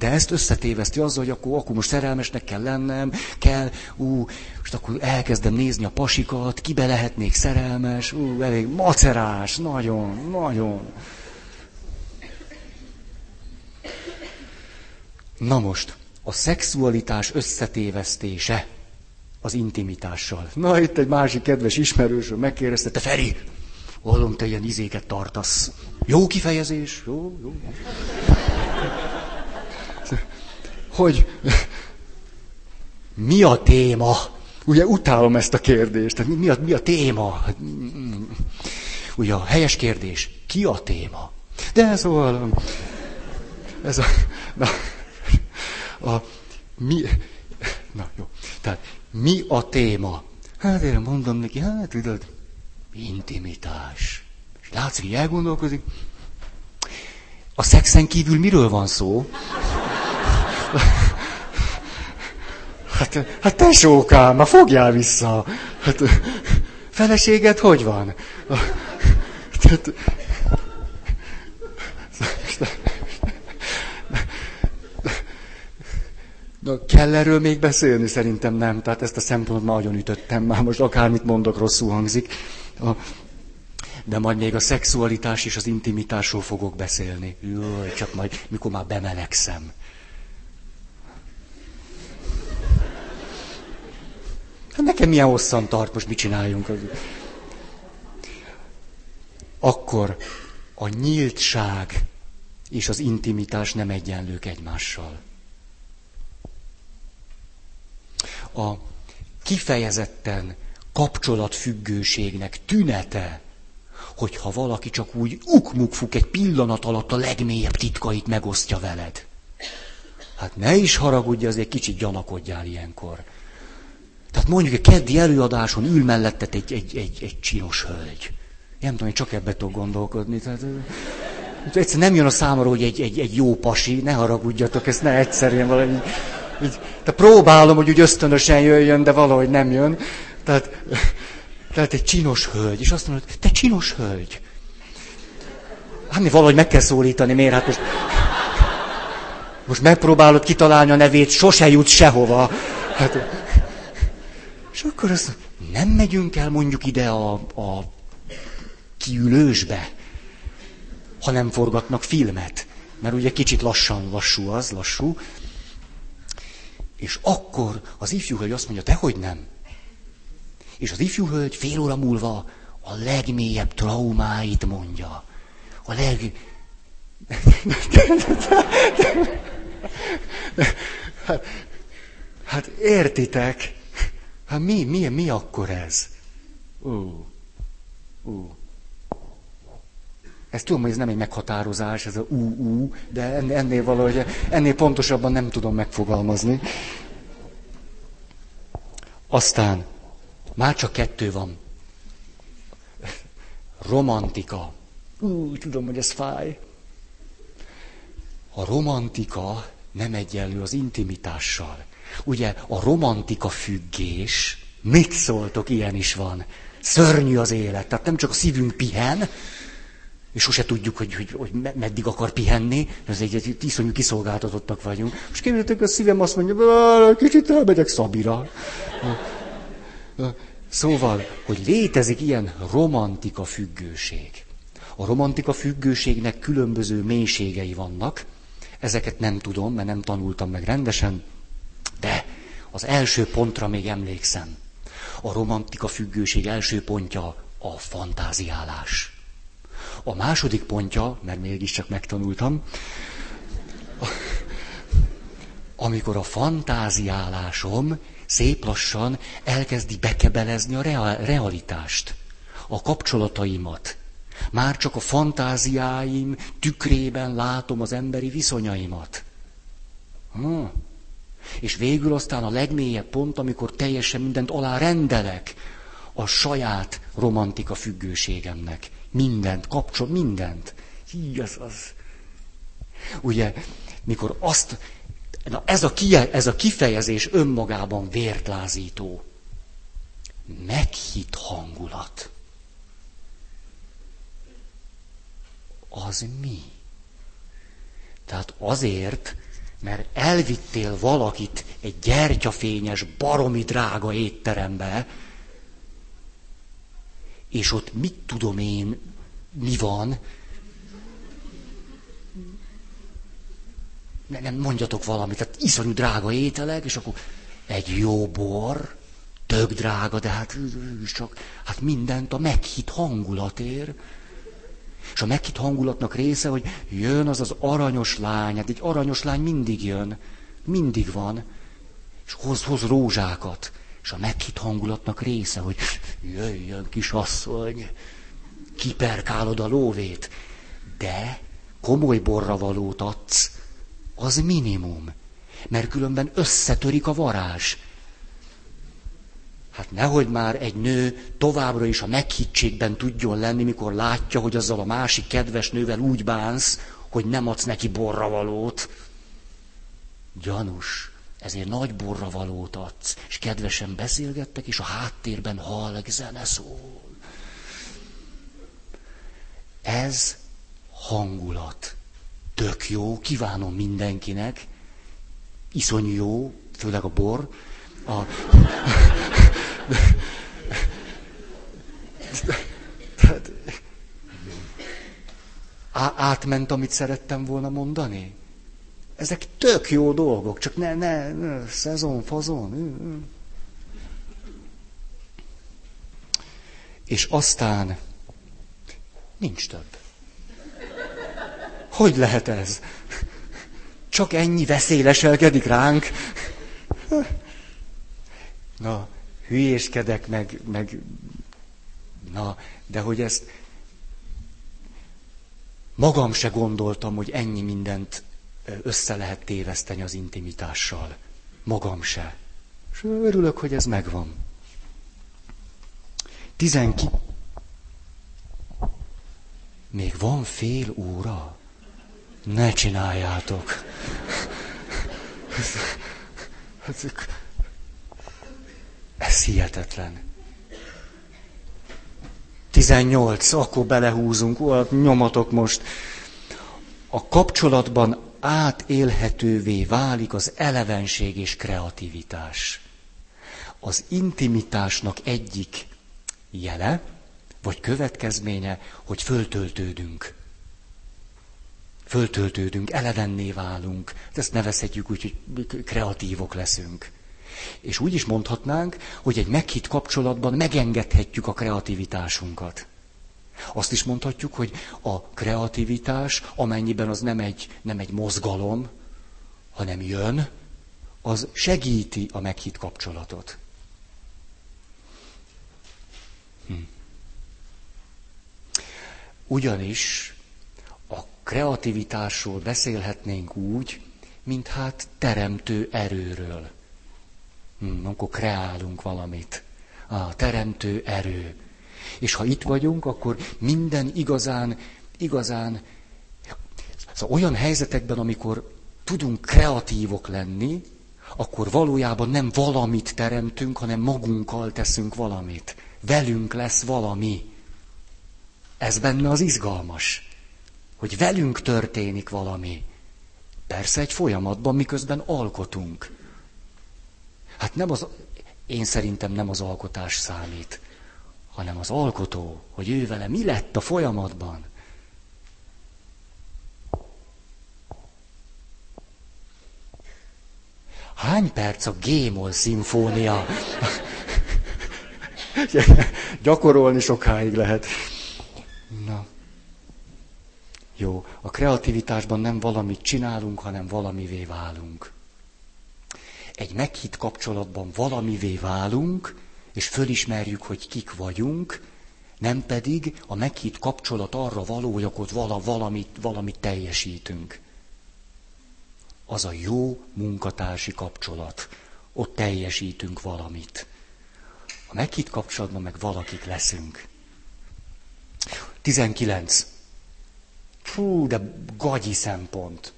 De ezt összetéveszti azzal, hogy akkor, akkor most szerelmesnek kell lennem, kell, ú, most akkor elkezdem nézni a pasikat, kibe lehetnék szerelmes, ú, elég macerás, nagyon, nagyon. Na most, a szexualitás összetévesztése az intimitással. Na, itt egy másik kedves ismerősöm megkérdezte, te Feri, hallom, te ilyen izéket tartasz. Jó kifejezés? Jó, jó hogy mi a téma? Ugye utálom ezt a kérdést. Tehát mi a, mi a téma? Ugye a helyes kérdés, ki a téma? De szóval ez a, na, a mi, na jó, tehát mi a téma? Hát én mondom neki, hát tudod, intimitás. És látszik, hogy elgondolkozik. A szexen kívül miről van szó? <laughs> Hát, hát tesókám, ma fogjál vissza. Hát, feleséged hogy van? <laughs> Tehát, Na, kell erről még beszélni? Szerintem nem. Tehát ezt a szempontot nagyon ütöttem már. Most akármit mondok, rosszul hangzik. De majd még a szexualitás és az intimitásról fogok beszélni. Jaj, csak majd, mikor már bemelegszem. Nekem milyen hosszan tart, most mit csináljunk? Akkor a nyíltság és az intimitás nem egyenlők egymással. A kifejezetten kapcsolatfüggőségnek tünete, hogyha valaki csak úgy ukmukfuk egy pillanat alatt a legmélyebb titkait megosztja veled. Hát ne is haragudj, azért kicsit gyanakodjál ilyenkor. Tehát mondjuk egy keddi előadáson ül mellettet egy, egy, egy, egy csinos hölgy. Nem tudom, én csak ebbe tudok gondolkodni. Tehát, egyszer nem jön a számomra, hogy egy, egy, egy jó pasi, ne haragudjatok, ezt ne egyszerűen így, így, tehát próbálom, hogy úgy ösztönösen jöjjön, de valahogy nem jön. Tehát, tehát egy csinos hölgy, és azt mondod, te csinos hölgy. Hát valahogy meg kell szólítani, miért? Hát most, most megpróbálod kitalálni a nevét, sose jut sehova. Hát, és akkor azt nem megyünk el mondjuk ide a, a kiülősbe, ha nem forgatnak filmet. Mert ugye kicsit lassan, lassú az, lassú. És akkor az ifjú hölgy azt mondja, te hogy nem? És az ifjú hölgy fél óra múlva a legmélyebb traumáit mondja. A leg... <laughs> hát, hát értitek, Hát mi, mi, mi akkor ez? Ó, ó. Ezt tudom, hogy ez nem egy meghatározás, ez a ú-ú, de ennél valahogy, ennél pontosabban nem tudom megfogalmazni. Aztán, már csak kettő van. Romantika. Ú, tudom, hogy ez fáj. A romantika nem egyenlő az intimitással. Ugye a romantika függés, mit szóltok, ilyen is van. Szörnyű az élet, tehát nem csak a szívünk pihen, és sose tudjuk, hogy, hogy, hogy meddig akar pihenni, ez egy, egy iszonyú kiszolgáltatottak vagyunk. És képzeljétek, a szívem azt mondja, kicsit elmegyek Szabira. Szóval, hogy létezik ilyen romantika függőség. A romantika függőségnek különböző mélységei vannak, ezeket nem tudom, mert nem tanultam meg rendesen, de az első pontra még emlékszem. A romantika függőség első pontja a fantáziálás. A második pontja, mert mégiscsak megtanultam, amikor a fantáziálásom szép lassan elkezdi bekebelezni a realitást, a kapcsolataimat. Már csak a fantáziáim tükrében látom az emberi viszonyaimat. Hm. És végül aztán a legmélyebb pont, amikor teljesen mindent alá rendelek a saját romantika függőségemnek. Mindent, kapcsol, mindent. Hí, az, az. Ugye, mikor azt, na ez, a kie, ez a kifejezés önmagában vértlázító. Meghitt hangulat. Az mi? Tehát azért, mert elvittél valakit egy gyertyafényes, baromi drága étterembe, és ott mit tudom én, mi van, ne, nem mondjatok valamit, tehát iszonyú drága ételek, és akkor egy jó bor, tök drága, de hát csak, hát mindent a meghitt hangulat ér. És a meghitt hangulatnak része, hogy jön az az aranyos lány, hát egy aranyos lány mindig jön, mindig van, és hoz, hoz rózsákat. És a meghitt hangulatnak része, hogy jöjjön kis asszony, kiperkálod a lóvét, de komoly borra valót adsz, az minimum. Mert különben összetörik a varázs. Hát nehogy már egy nő továbbra is a meghittségben tudjon lenni, mikor látja, hogy azzal a másik kedves nővel úgy bánsz, hogy nem adsz neki borravalót. Gyanús, ezért nagy borravalót adsz, és kedvesen beszélgettek, és a háttérben halk zene szól. Ez hangulat. Tök jó, kívánom mindenkinek. Iszonyú jó, főleg a bor. A... <laughs> Tehát, átment, amit szerettem volna mondani? Ezek tök jó dolgok, csak ne, ne, ne szezon, fazon. És aztán nincs több. Hogy lehet ez? Csak ennyi veszélyleselkedik ránk. Na, hülyéskedek, meg, meg... Na, de hogy ezt... Magam se gondoltam, hogy ennyi mindent össze lehet téveszteni az intimitással. Magam se. És örülök, hogy ez megvan. Tizenki... Még van fél óra? Ne csináljátok. <laughs> Ez hihetetlen. 18, akkor belehúzunk, nyomatok most. A kapcsolatban átélhetővé válik az elevenség és kreativitás. Az intimitásnak egyik jele, vagy következménye, hogy föltöltődünk. Föltöltődünk, elevenné válunk. Ezt nevezhetjük úgy, hogy kreatívok leszünk. És úgy is mondhatnánk, hogy egy meghitt kapcsolatban megengedhetjük a kreativitásunkat. Azt is mondhatjuk, hogy a kreativitás, amennyiben az nem egy, nem egy mozgalom, hanem jön, az segíti a meghitt kapcsolatot. Hm. Ugyanis a kreativitásról beszélhetnénk úgy, mint hát teremtő erőről. Hm, akkor kreálunk valamit. A teremtő erő. És ha itt vagyunk, akkor minden igazán, igazán, szóval olyan helyzetekben, amikor tudunk kreatívok lenni, akkor valójában nem valamit teremtünk, hanem magunkkal teszünk valamit. Velünk lesz valami. Ez benne az izgalmas, hogy velünk történik valami. Persze egy folyamatban, miközben alkotunk. Hát nem az, én szerintem nem az alkotás számít, hanem az alkotó, hogy ő vele mi lett a folyamatban. Hány perc a Gémol szimfónia? <laughs> Gyakorolni sokáig lehet. Na. Jó, a kreativitásban nem valamit csinálunk, hanem valamivé válunk. Egy meghitt kapcsolatban valamivé válunk, és fölismerjük, hogy kik vagyunk, nem pedig a meghitt kapcsolat arra való, hogy akkor vala, valamit, valamit teljesítünk. Az a jó munkatársi kapcsolat. Ott teljesítünk valamit. A meghitt kapcsolatban meg valakik leszünk. 19. Fú, de gagyi szempont.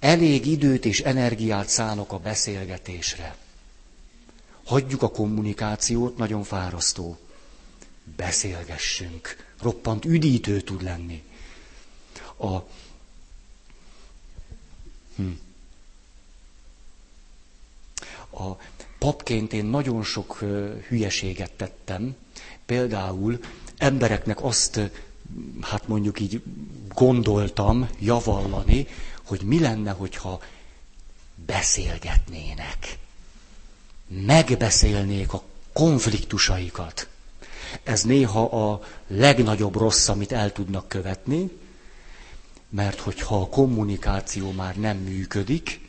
Elég időt és energiát szánok a beszélgetésre. Hagyjuk a kommunikációt, nagyon fárasztó. Beszélgessünk. Roppant üdítő tud lenni. A... Hm. A papként én nagyon sok hülyeséget tettem. Például embereknek azt, hát mondjuk így gondoltam javallani, hogy mi lenne, hogyha beszélgetnének. Megbeszélnék a konfliktusaikat. Ez néha a legnagyobb rossz, amit el tudnak követni, mert hogyha a kommunikáció már nem működik,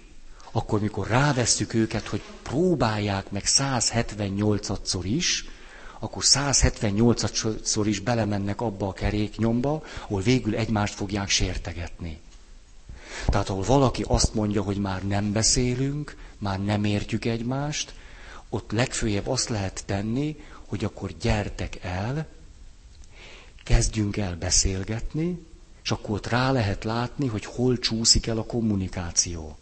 akkor mikor rávesszük őket, hogy próbálják meg 178-szor is, akkor 178-szor is belemennek abba a keréknyomba, ahol végül egymást fogják sértegetni. Tehát ahol valaki azt mondja, hogy már nem beszélünk, már nem értjük egymást, ott legfőjebb azt lehet tenni, hogy akkor gyertek el, kezdjünk el beszélgetni, és akkor ott rá lehet látni, hogy hol csúszik el a kommunikáció.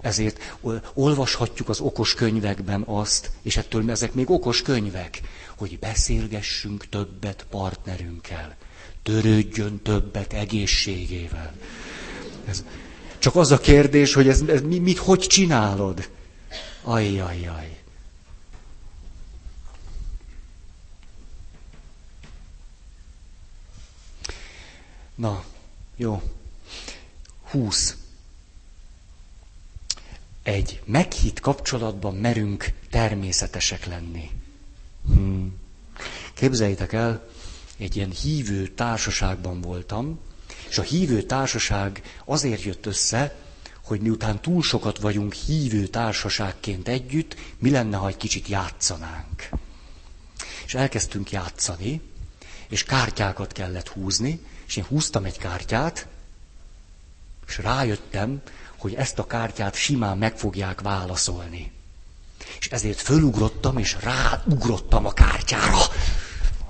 Ezért olvashatjuk az okos könyvekben azt, és ettől ezek még okos könyvek, hogy beszélgessünk többet partnerünkkel, törődjön többet egészségével. Ez, csak az a kérdés, hogy ez, ez mit, mit, hogy csinálod? Ajjajjaj. Na, jó. Húsz. Egy meghitt kapcsolatban merünk természetesek lenni. Hmm. Képzeljétek el, egy ilyen hívő társaságban voltam, és a hívő társaság azért jött össze, hogy miután túl sokat vagyunk hívő társaságként együtt, mi lenne, ha egy kicsit játszanánk. És elkezdtünk játszani, és kártyákat kellett húzni, és én húztam egy kártyát, és rájöttem, hogy ezt a kártyát simán meg fogják válaszolni. És ezért fölugrottam, és ráugrottam a kártyára.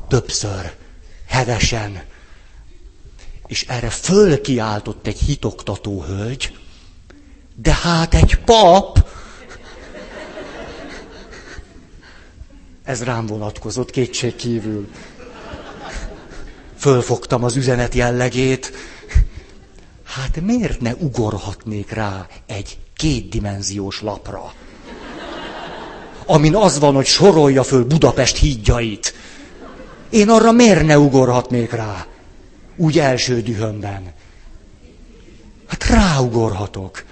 Többször, hevesen. És erre fölkiáltott egy hitoktató hölgy, de hát egy pap! Ez rám vonatkozott kétség kívül. Fölfogtam az üzenet jellegét. Hát miért ne ugorhatnék rá egy kétdimenziós lapra? Amin az van, hogy sorolja föl Budapest hídjait. Én arra miért ne ugorhatnék rá? Úgy első dühömben. Hát ráugorhatok.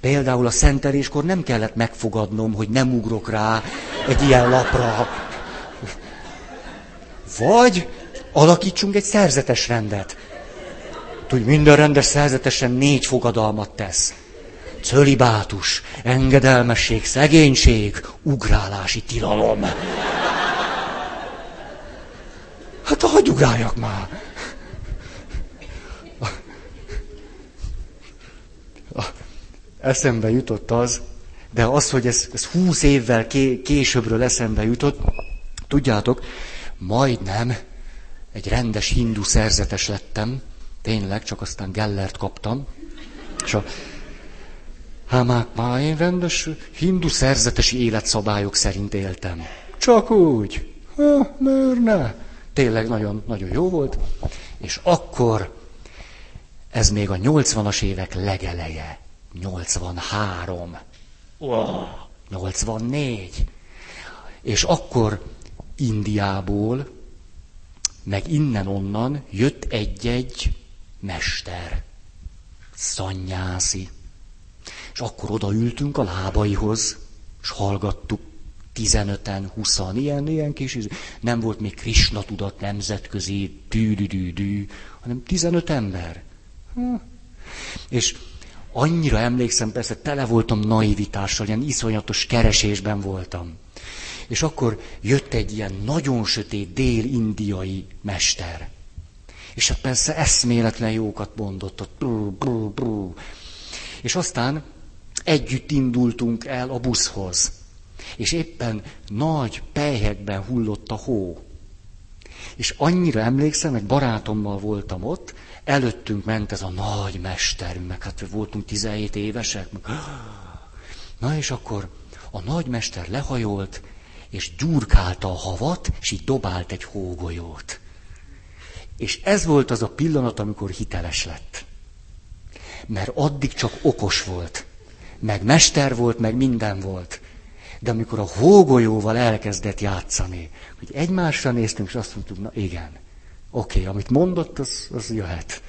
Például a szenteléskor nem kellett megfogadnom, hogy nem ugrok rá egy ilyen lapra. Vagy alakítsunk egy szerzetes rendet. Tudj, minden rendes szerzetesen négy fogadalmat tesz. Cölibátus, engedelmesség, szegénység, ugrálási tilalom. Hát hagyj ugráljak már. Eszembe jutott az, de az, hogy ez, ez húsz évvel ké, későbbről eszembe jutott, tudjátok, majdnem egy rendes hindu szerzetes lettem, tényleg, csak aztán Gellert kaptam, és a Hát már én rendes hindu szerzetesi életszabályok szerint éltem. Csak úgy. Ha, miért ne? tényleg nagyon, nagyon jó volt. És akkor, ez még a 80-as évek legeleje, 83, oh, 84. És akkor Indiából, meg innen-onnan jött egy-egy mester, szanyászi. És akkor odaültünk a lábaihoz, és hallgattuk 15-en, 20 ilyen, ilyen kis, nem volt még Krishna tudat nemzetközi, dű, dű, dű, dű, hanem 15 ember. Hm. És annyira emlékszem, persze tele voltam naivitással, ilyen iszonyatos keresésben voltam. És akkor jött egy ilyen nagyon sötét dél-indiai mester. És hát persze eszméletlen jókat mondott, ott. És aztán együtt indultunk el a buszhoz. És éppen nagy pelyhekben hullott a hó. És annyira emlékszem, egy barátommal voltam ott, előttünk ment ez a nagy mesterünk, meg hát voltunk 17 évesek. Meg... Na és akkor a nagymester lehajolt, és gyurkálta a havat, és így dobált egy hógolyót. És ez volt az a pillanat, amikor hiteles lett. Mert addig csak okos volt. Meg mester volt, meg minden volt. De amikor a hógolyóval elkezdett játszani, hogy egymásra néztünk, és azt mondtuk, na igen, oké, okay, amit mondott, az, az jöhet.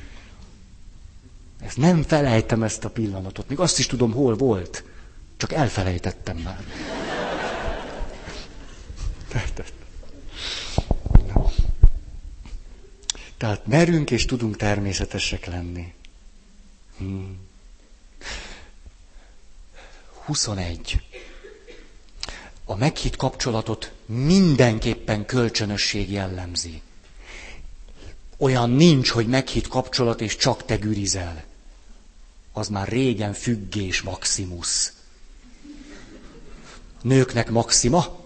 Ezt nem felejtem ezt a pillanatot. Még azt is tudom, hol volt. Csak elfelejtettem már. Tehát merünk és tudunk természetesek lenni. Hmm. 21. A meghitt kapcsolatot mindenképpen kölcsönösség jellemzi. Olyan nincs, hogy meghitt kapcsolat és csak te gürizel. Az már régen függés maximus. Nőknek maxima,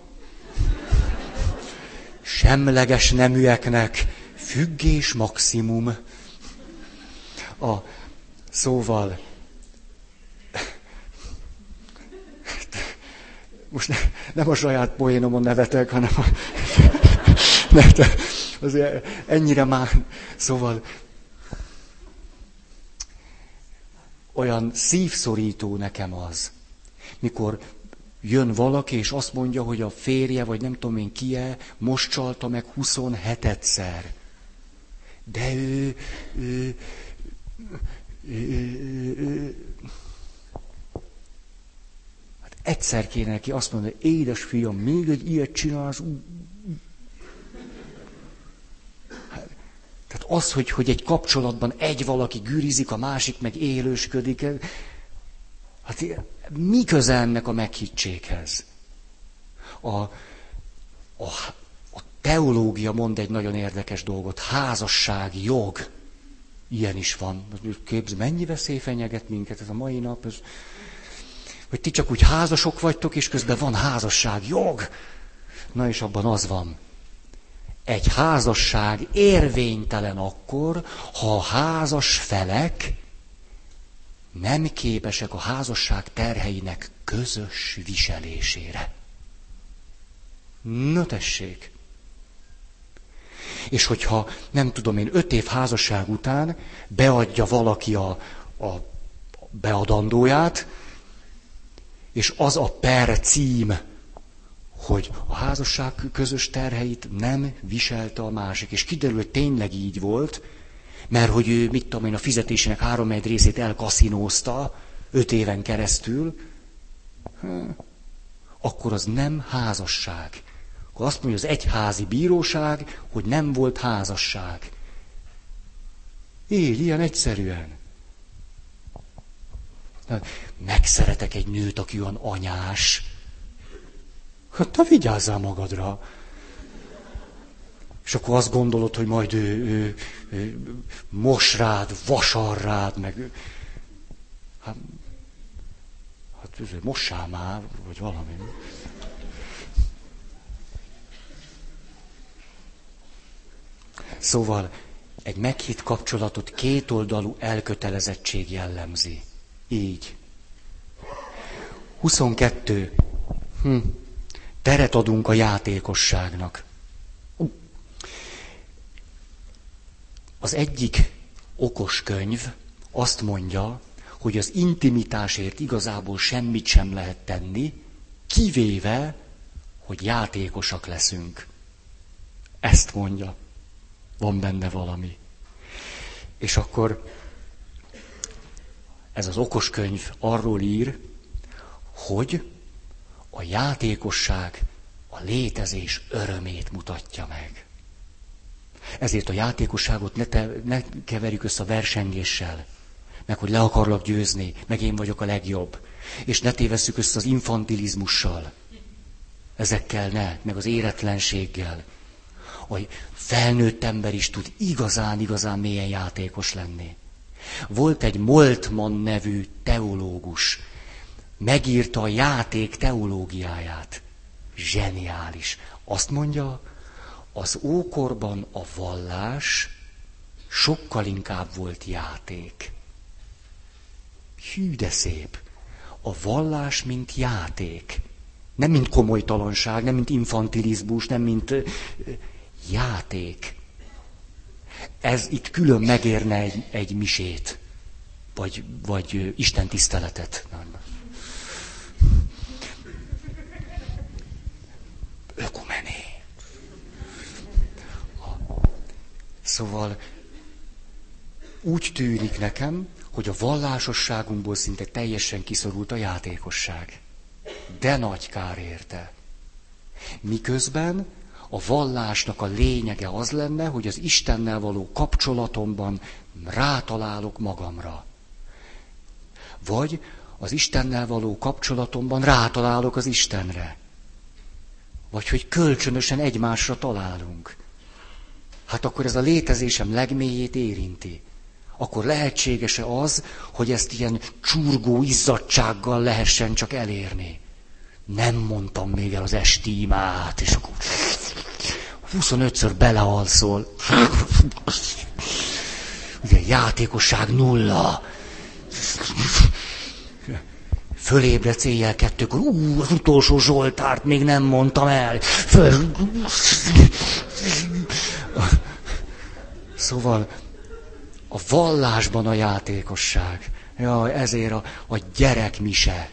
semleges neműeknek függés maximum. A szóval most ne, nem a saját poénomon nevetek, hanem a, <laughs> ne, azért ennyire már, szóval olyan szívszorító nekem az, mikor jön valaki, és azt mondja, hogy a férje, vagy nem tudom én ki-e, most csalta meg 27-szer. De ő, ő, ő, ő, ő hát egyszer kéne neki azt mondani, édes fiam, még egy ilyet csinálsz. Tehát az, hogy, hogy egy kapcsolatban egy valaki gürizik, a másik meg élősködik, hát mi köze ennek a meghittséghez? A, a, a teológia mond egy nagyon érdekes dolgot. Házasság, jog. Ilyen is van. Képz, mennyi veszély fenyeget minket ez a mai nap? Ez, hogy ti csak úgy házasok vagytok, és közben van házasság, jog. Na és abban az van. Egy házasság érvénytelen akkor, ha a házas felek nem képesek a házasság terheinek közös viselésére. Na tessék! És hogyha, nem tudom én, öt év házasság után beadja valaki a, a beadandóját, és az a per cím, hogy a házasság közös terheit nem viselte a másik. És kiderül, hogy tényleg így volt, mert hogy ő, mit tudom én, a fizetésének három egy részét elkaszinózta öt éven keresztül, akkor az nem házasság. Akkor azt mondja az egyházi bíróság, hogy nem volt házasság. Így, ilyen egyszerűen. Megszeretek egy nőt, aki olyan anyás. Hát te vigyázzál magadra. És akkor azt gondolod, hogy majd ő, ő, ő mos rád, vasar rád, meg... Hát, hát mossál már, vagy valami. Szóval egy meghitt kapcsolatot kétoldalú elkötelezettség jellemzi. Így. 22. Hm. Teret adunk a játékosságnak. Az egyik okos könyv azt mondja, hogy az intimitásért igazából semmit sem lehet tenni, kivéve, hogy játékosak leszünk. Ezt mondja. Van benne valami. És akkor ez az okos könyv arról ír, hogy a játékosság a létezés örömét mutatja meg. Ezért a játékosságot ne, te, ne keverjük össze a versengéssel, meg hogy le akarlak győzni, meg én vagyok a legjobb. És ne tévesszük össze az infantilizmussal. Ezekkel ne, meg az éretlenséggel. A felnőtt ember is tud igazán, igazán mélyen játékos lenni. Volt egy Moltmann nevű teológus, megírta a játék teológiáját. Zseniális. Azt mondja, az ókorban a vallás sokkal inkább volt játék. Hű, de szép. A vallás, mint játék. Nem mint komolytalanság, nem mint infantilizmus, nem mint játék. Ez itt külön megérne egy, egy misét, vagy, vagy Isten tiszteletet. Ökumené. Szóval úgy tűnik nekem, hogy a vallásosságunkból szinte teljesen kiszorult a játékosság. De nagy kár érte. Miközben a vallásnak a lényege az lenne, hogy az Istennel való kapcsolatomban rátalálok magamra. Vagy az Istennel való kapcsolatomban rátalálok az Istenre. Vagy hogy kölcsönösen egymásra találunk. Hát akkor ez a létezésem legmélyét érinti. Akkor lehetséges-e az, hogy ezt ilyen csurgó izzadsággal lehessen csak elérni? Nem mondtam még el az esti és akkor 25-ször belealszol. Ugye játékosság nulla. Fölébredsz éjjel kettőkor, ú, az utolsó Zsoltárt még nem mondtam el. Föl... <laughs> Szóval a vallásban a játékosság. Ja, ezért a, a gyerekmise.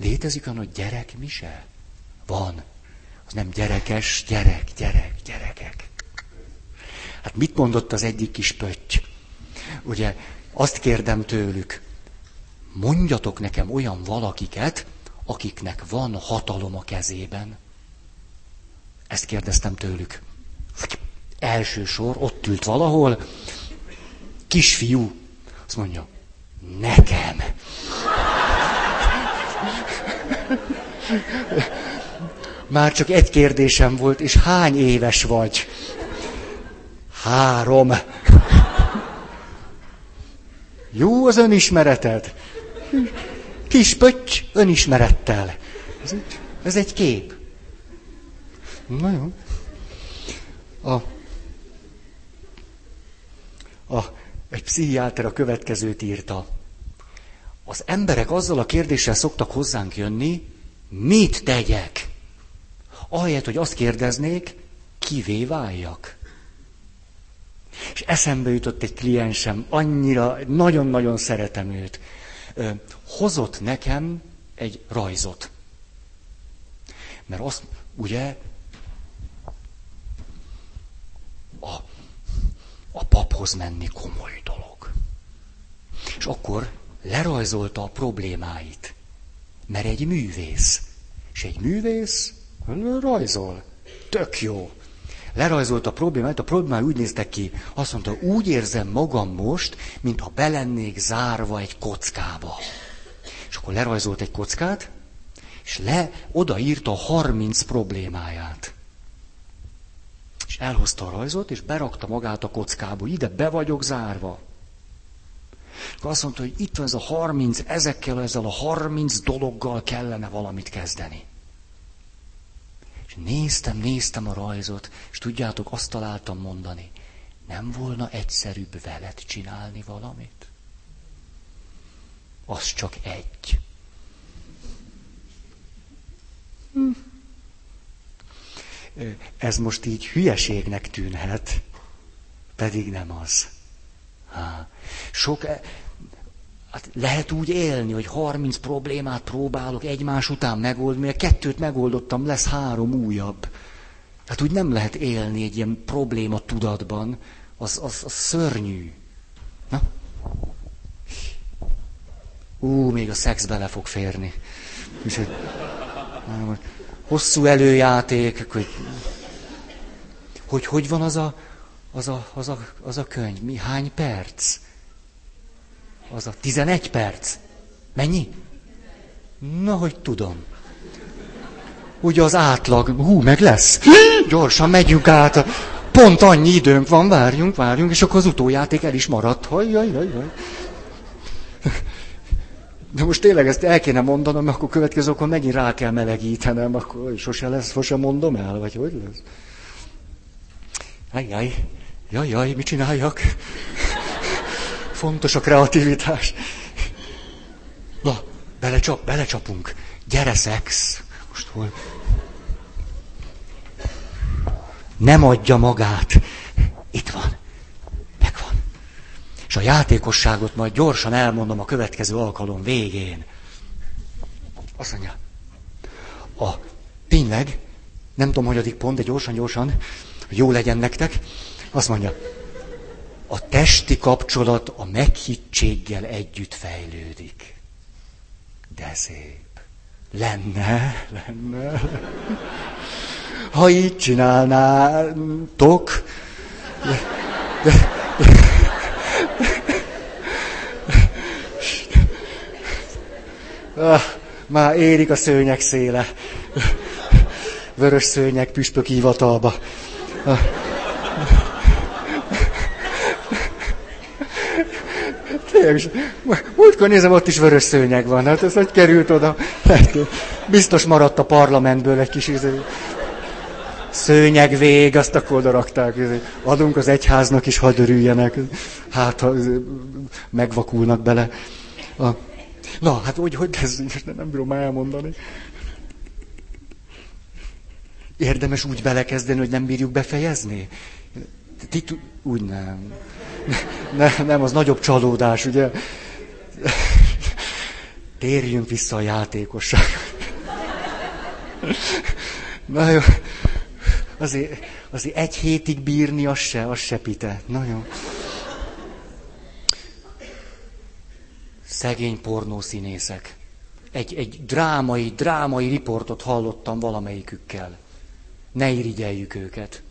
Létezik hogy gyerekmise? Van. Az nem gyerekes, gyerek, gyerek, gyerekek. Hát mit mondott az egyik kis pötty? Ugye azt kérdem tőlük, mondjatok nekem olyan valakiket, akiknek van hatalom a kezében. Ezt kérdeztem tőlük. Első sor, ott ült valahol, kisfiú, azt mondja, nekem. Már csak egy kérdésem volt, és hány éves vagy? Három. Jó az önismereted. Kis pötty önismerettel. Ez egy, ez egy kép. Na jó. A, a, egy pszichiáter a következőt írta. Az emberek azzal a kérdéssel szoktak hozzánk jönni, mit tegyek? Ahelyett, hogy azt kérdeznék, kivé váljak. És eszembe jutott egy kliensem, annyira, nagyon-nagyon szeretem őt. Hozott nekem egy rajzot. Mert azt, ugye, a, a paphoz menni komoly dolog. És akkor lerajzolta a problémáit. Mert egy művész. És egy művész rajzol. Tök jó. Lerajzolt a problémát, a problémái úgy néztek ki. Azt mondta, úgy érzem magam most, mintha belennék zárva egy kockába. És akkor lerajzolt egy kockát, és le, odaírta a 30 problémáját. És elhozta a rajzot, és berakta magát a kockába. Ide be vagyok zárva. Akkor azt mondta, hogy itt van ez a 30, ezekkel, ezzel a 30 dologgal kellene valamit kezdeni. És néztem, néztem a rajzot, és tudjátok, azt találtam mondani, nem volna egyszerűbb veled csinálni valamit? Az csak egy. Hm. Ez most így hülyeségnek tűnhet, Pedig nem az. Sok, e- hát lehet úgy élni, hogy 30 problémát próbálok egymás után megoldni, mert kettőt megoldottam, lesz három újabb. Hát úgy nem lehet élni egy ilyen probléma tudatban, az, az, az szörnyű. Na? Ú, még a szex bele fog férni. hogy, hosszú előjáték, hogy, hogy hogy van az a, az a, az a, az a könyv? Mi, hány perc? Az a 11 perc. Mennyi? Na, hogy tudom. Ugye az átlag, hú, meg lesz. Gyorsan megyünk át. Pont annyi időnk van, várjunk, várjunk, és akkor az utójáték el is maradt. Hajjaj, jaj, jaj. De most tényleg ezt el kéne mondanom, mert akkor következő akkor megint rá kell melegítenem, akkor sose lesz, sose mondom el, vagy hogy lesz? Ajjaj, jaj, jaj, mit csináljak? Fontos a kreativitás. Na, belecsap, belecsapunk. Gyere, szex. Most hol? Nem adja magát. Itt van. És a játékosságot majd gyorsan elmondom a következő alkalom végén. Azt mondja, a, tényleg, nem tudom, hogy pont, de gyorsan, gyorsan, hogy jó legyen nektek, azt mondja, a testi kapcsolat a meghittséggel együtt fejlődik. De szép. Lenne, lenne. Ha így csinálnátok, de, de, de, Ah, már érik a szőnyek széle. Vörös szőnyek püspök hivatalba. Ah. Tényleg, múltkor nézem, ott is vörös szőnyeg van. Hát ez hogy került oda? Biztos maradt a parlamentből egy kis izé. szőnyeg vég, azt akkor oda rakták. Izé. Adunk az egyháznak is, hadd örüljenek. Hát, ha izé, megvakulnak bele. A... Na, hát hogy, hogy ez, nem bírom elmondani. Érdemes úgy belekezdeni, hogy nem bírjuk befejezni? Ti, úgy nem. Ne, nem, az nagyobb csalódás, ugye? Térjünk vissza a játékosság. Na jó. Azért, azért egy hétig bírni, az se, az se pite. Na jó. Szegény pornószínészek. Egy, egy drámai, drámai riportot hallottam valamelyikükkel. Ne irigyeljük őket.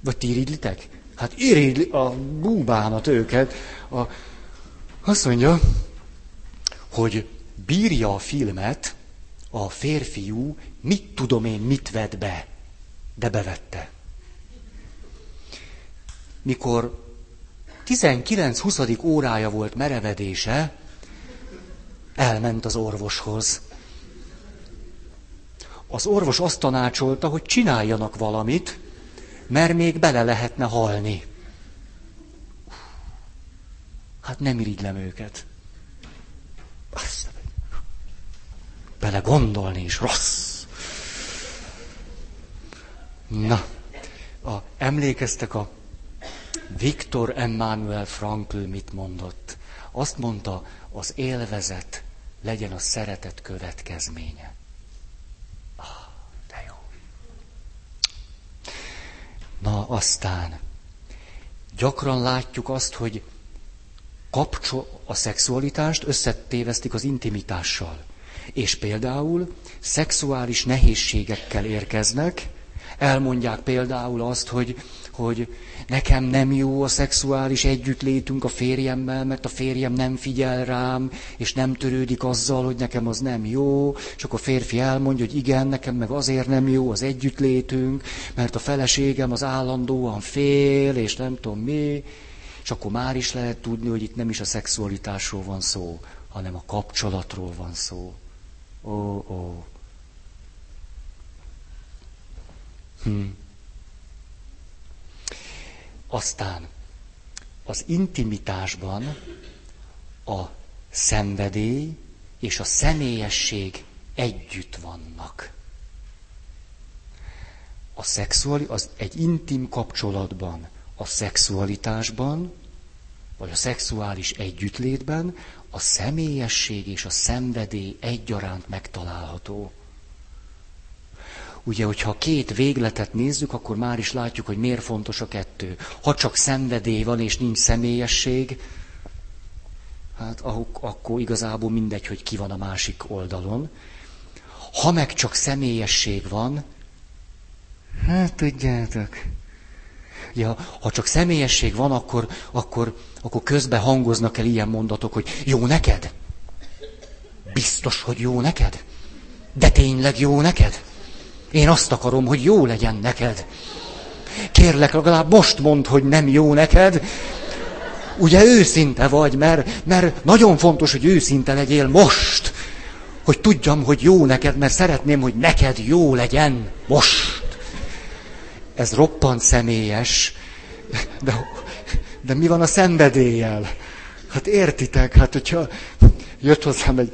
Vagy ti irigylitek? Hát irigyli a búbánat őket. A, azt mondja, hogy bírja a filmet a férfiú, mit tudom én, mit vett be, de bevette. Mikor 19-20. órája volt merevedése, elment az orvoshoz. Az orvos azt tanácsolta, hogy csináljanak valamit, mert még bele lehetne halni. Hát nem irigylem őket. Bele gondolni is rossz. Na, a, emlékeztek a Viktor Emmanuel Frankl mit mondott? Azt mondta, az élvezet legyen a szeretet következménye. Ah, de jó. Na, aztán gyakran látjuk azt, hogy kapcsol a szexualitást összetévesztik az intimitással. És például szexuális nehézségekkel érkeznek, elmondják például azt, hogy hogy nekem nem jó a szexuális együttlétünk a férjemmel, mert a férjem nem figyel rám, és nem törődik azzal, hogy nekem az nem jó, és akkor a férfi elmondja, hogy igen, nekem meg azért nem jó az együttlétünk, mert a feleségem az állandóan fél, és nem tudom mi, és akkor már is lehet tudni, hogy itt nem is a szexualitásról van szó, hanem a kapcsolatról van szó. Ó, ó. Hm. Aztán az intimitásban a szenvedély és a személyesség együtt vannak. A szexuális, az egy intim kapcsolatban a szexualitásban, vagy a szexuális együttlétben a személyesség és a szenvedély egyaránt megtalálható. Ugye, hogyha két végletet nézzük, akkor már is látjuk, hogy miért fontos a kettő. Ha csak szenvedély van és nincs személyesség, hát akkor igazából mindegy, hogy ki van a másik oldalon. Ha meg csak személyesség van, hát tudjátok, ja, ha csak személyesség van, akkor, akkor, akkor közben hangoznak el ilyen mondatok, hogy jó neked? Biztos, hogy jó neked? De tényleg jó neked? Én azt akarom, hogy jó legyen neked. Kérlek, legalább most mondd, hogy nem jó neked. Ugye őszinte vagy, mert, mert nagyon fontos, hogy őszinte legyél most. Hogy tudjam, hogy jó neked, mert szeretném, hogy neked jó legyen most. Ez roppant személyes, de, de mi van a szenvedéllyel? Hát értitek, hát hogyha jött hozzám egy...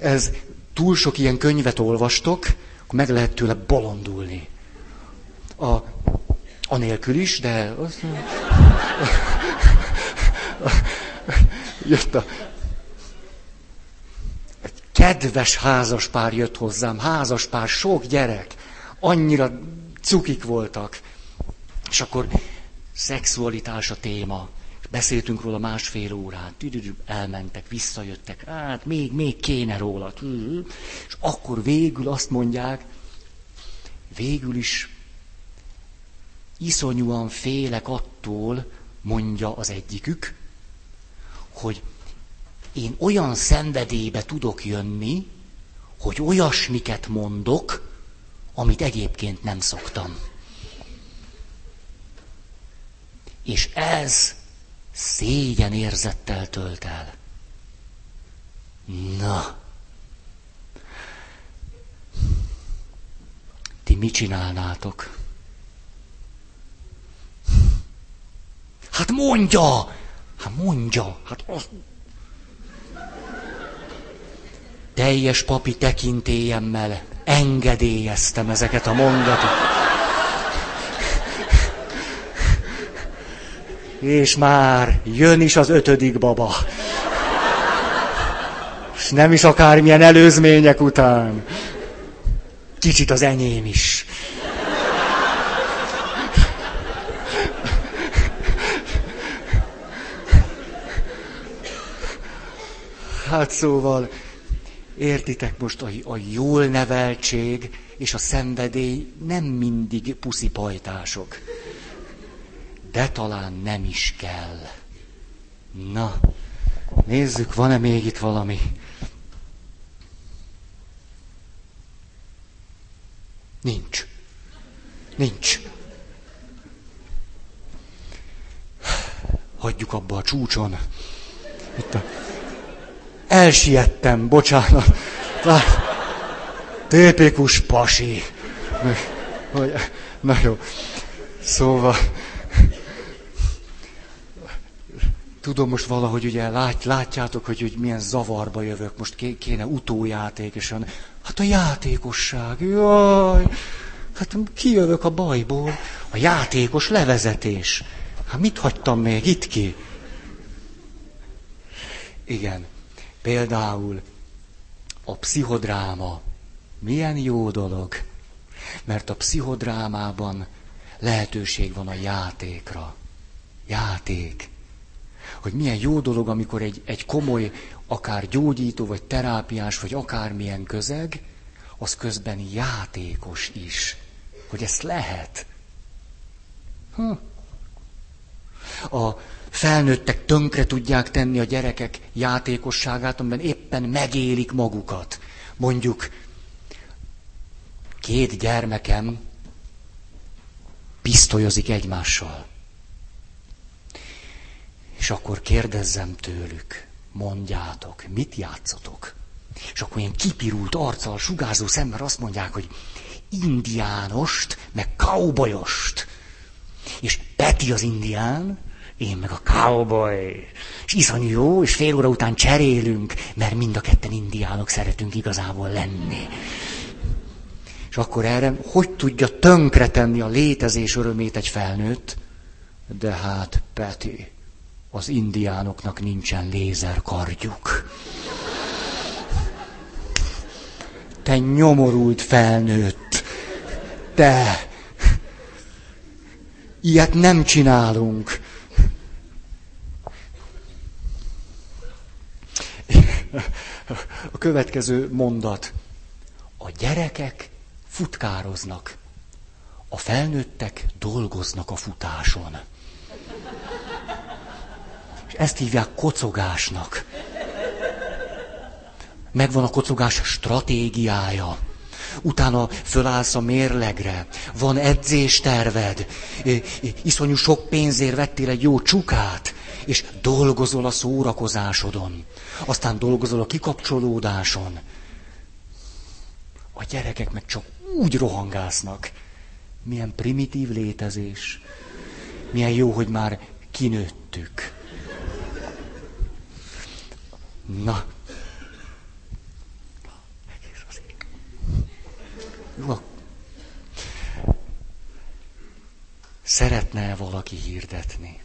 Ez túl sok ilyen könyvet olvastok, akkor meg lehet tőle bolondulni. A, anélkül is, de... Az, jött a... Egy kedves házaspár jött hozzám, házaspár, sok gyerek, annyira cukik voltak. És akkor szexualitás a téma. Beszéltünk róla másfél órát, elmentek, visszajöttek, hát még, még kéne róla. És akkor végül azt mondják, végül is iszonyúan félek attól, mondja az egyikük, hogy én olyan szenvedélybe tudok jönni, hogy olyasmiket mondok, amit egyébként nem szoktam. És ez szégyen érzettel tölt el. Na. Ti mit csinálnátok? Hát mondja! Hát mondja! Hát az... Teljes papi tekintélyemmel engedélyeztem ezeket a mondatokat. És már jön is az ötödik baba. És nem is akármilyen előzmények után. Kicsit az enyém is. Hát szóval, értitek most, a, a jól neveltség és a szenvedély nem mindig puszipajtások de talán nem is kell. Na, nézzük, van-e még itt valami? Nincs. Nincs. Hagyjuk abba a csúcson. Itt a... Elsiettem, bocsánat. Tépikus pasi. Na jó. Szóval, tudom most valahogy ugye lát, látjátok, hogy, hogy milyen zavarba jövök, most kéne utójáték, és olyan, hát a játékosság, jaj, hát kijövök a bajból, a játékos levezetés. Hát mit hagytam még? Itt ki? Igen, például a pszichodráma. Milyen jó dolog, mert a pszichodrámában lehetőség van a játékra. Játék hogy milyen jó dolog, amikor egy, egy komoly, akár gyógyító, vagy terápiás, vagy akármilyen közeg, az közben játékos is. Hogy ezt lehet. Hm. A felnőttek tönkre tudják tenni a gyerekek játékosságát, amiben éppen megélik magukat. Mondjuk két gyermekem pisztolyozik egymással. És akkor kérdezzem tőlük, mondjátok, mit játszotok? És akkor ilyen kipirult arccal, sugárzó szemmel azt mondják, hogy indiánost, meg cowboyost. És Peti az indián, én meg a cowboy. És iszonyú jó, és fél óra után cserélünk, mert mind a ketten indiánok szeretünk igazából lenni. És akkor erre hogy tudja tönkretenni a létezés örömét egy felnőtt? De hát, Peti, az indiánoknak nincsen lézerkardjuk. Te nyomorult felnőtt. Te. Ilyet nem csinálunk. A következő mondat. A gyerekek futkároznak. A felnőttek dolgoznak a futáson. Ezt hívják kocogásnak. Megvan a kocogás stratégiája. Utána fölállsz a mérlegre, van edzésterved, iszonyú sok pénzért vettél egy jó csukát, és dolgozol a szórakozásodon. Aztán dolgozol a kikapcsolódáson. A gyerekek meg csak úgy rohangásznak. Milyen primitív létezés. Milyen jó, hogy már kinőttük. Na. Jó. Szeretne valaki hirdetni?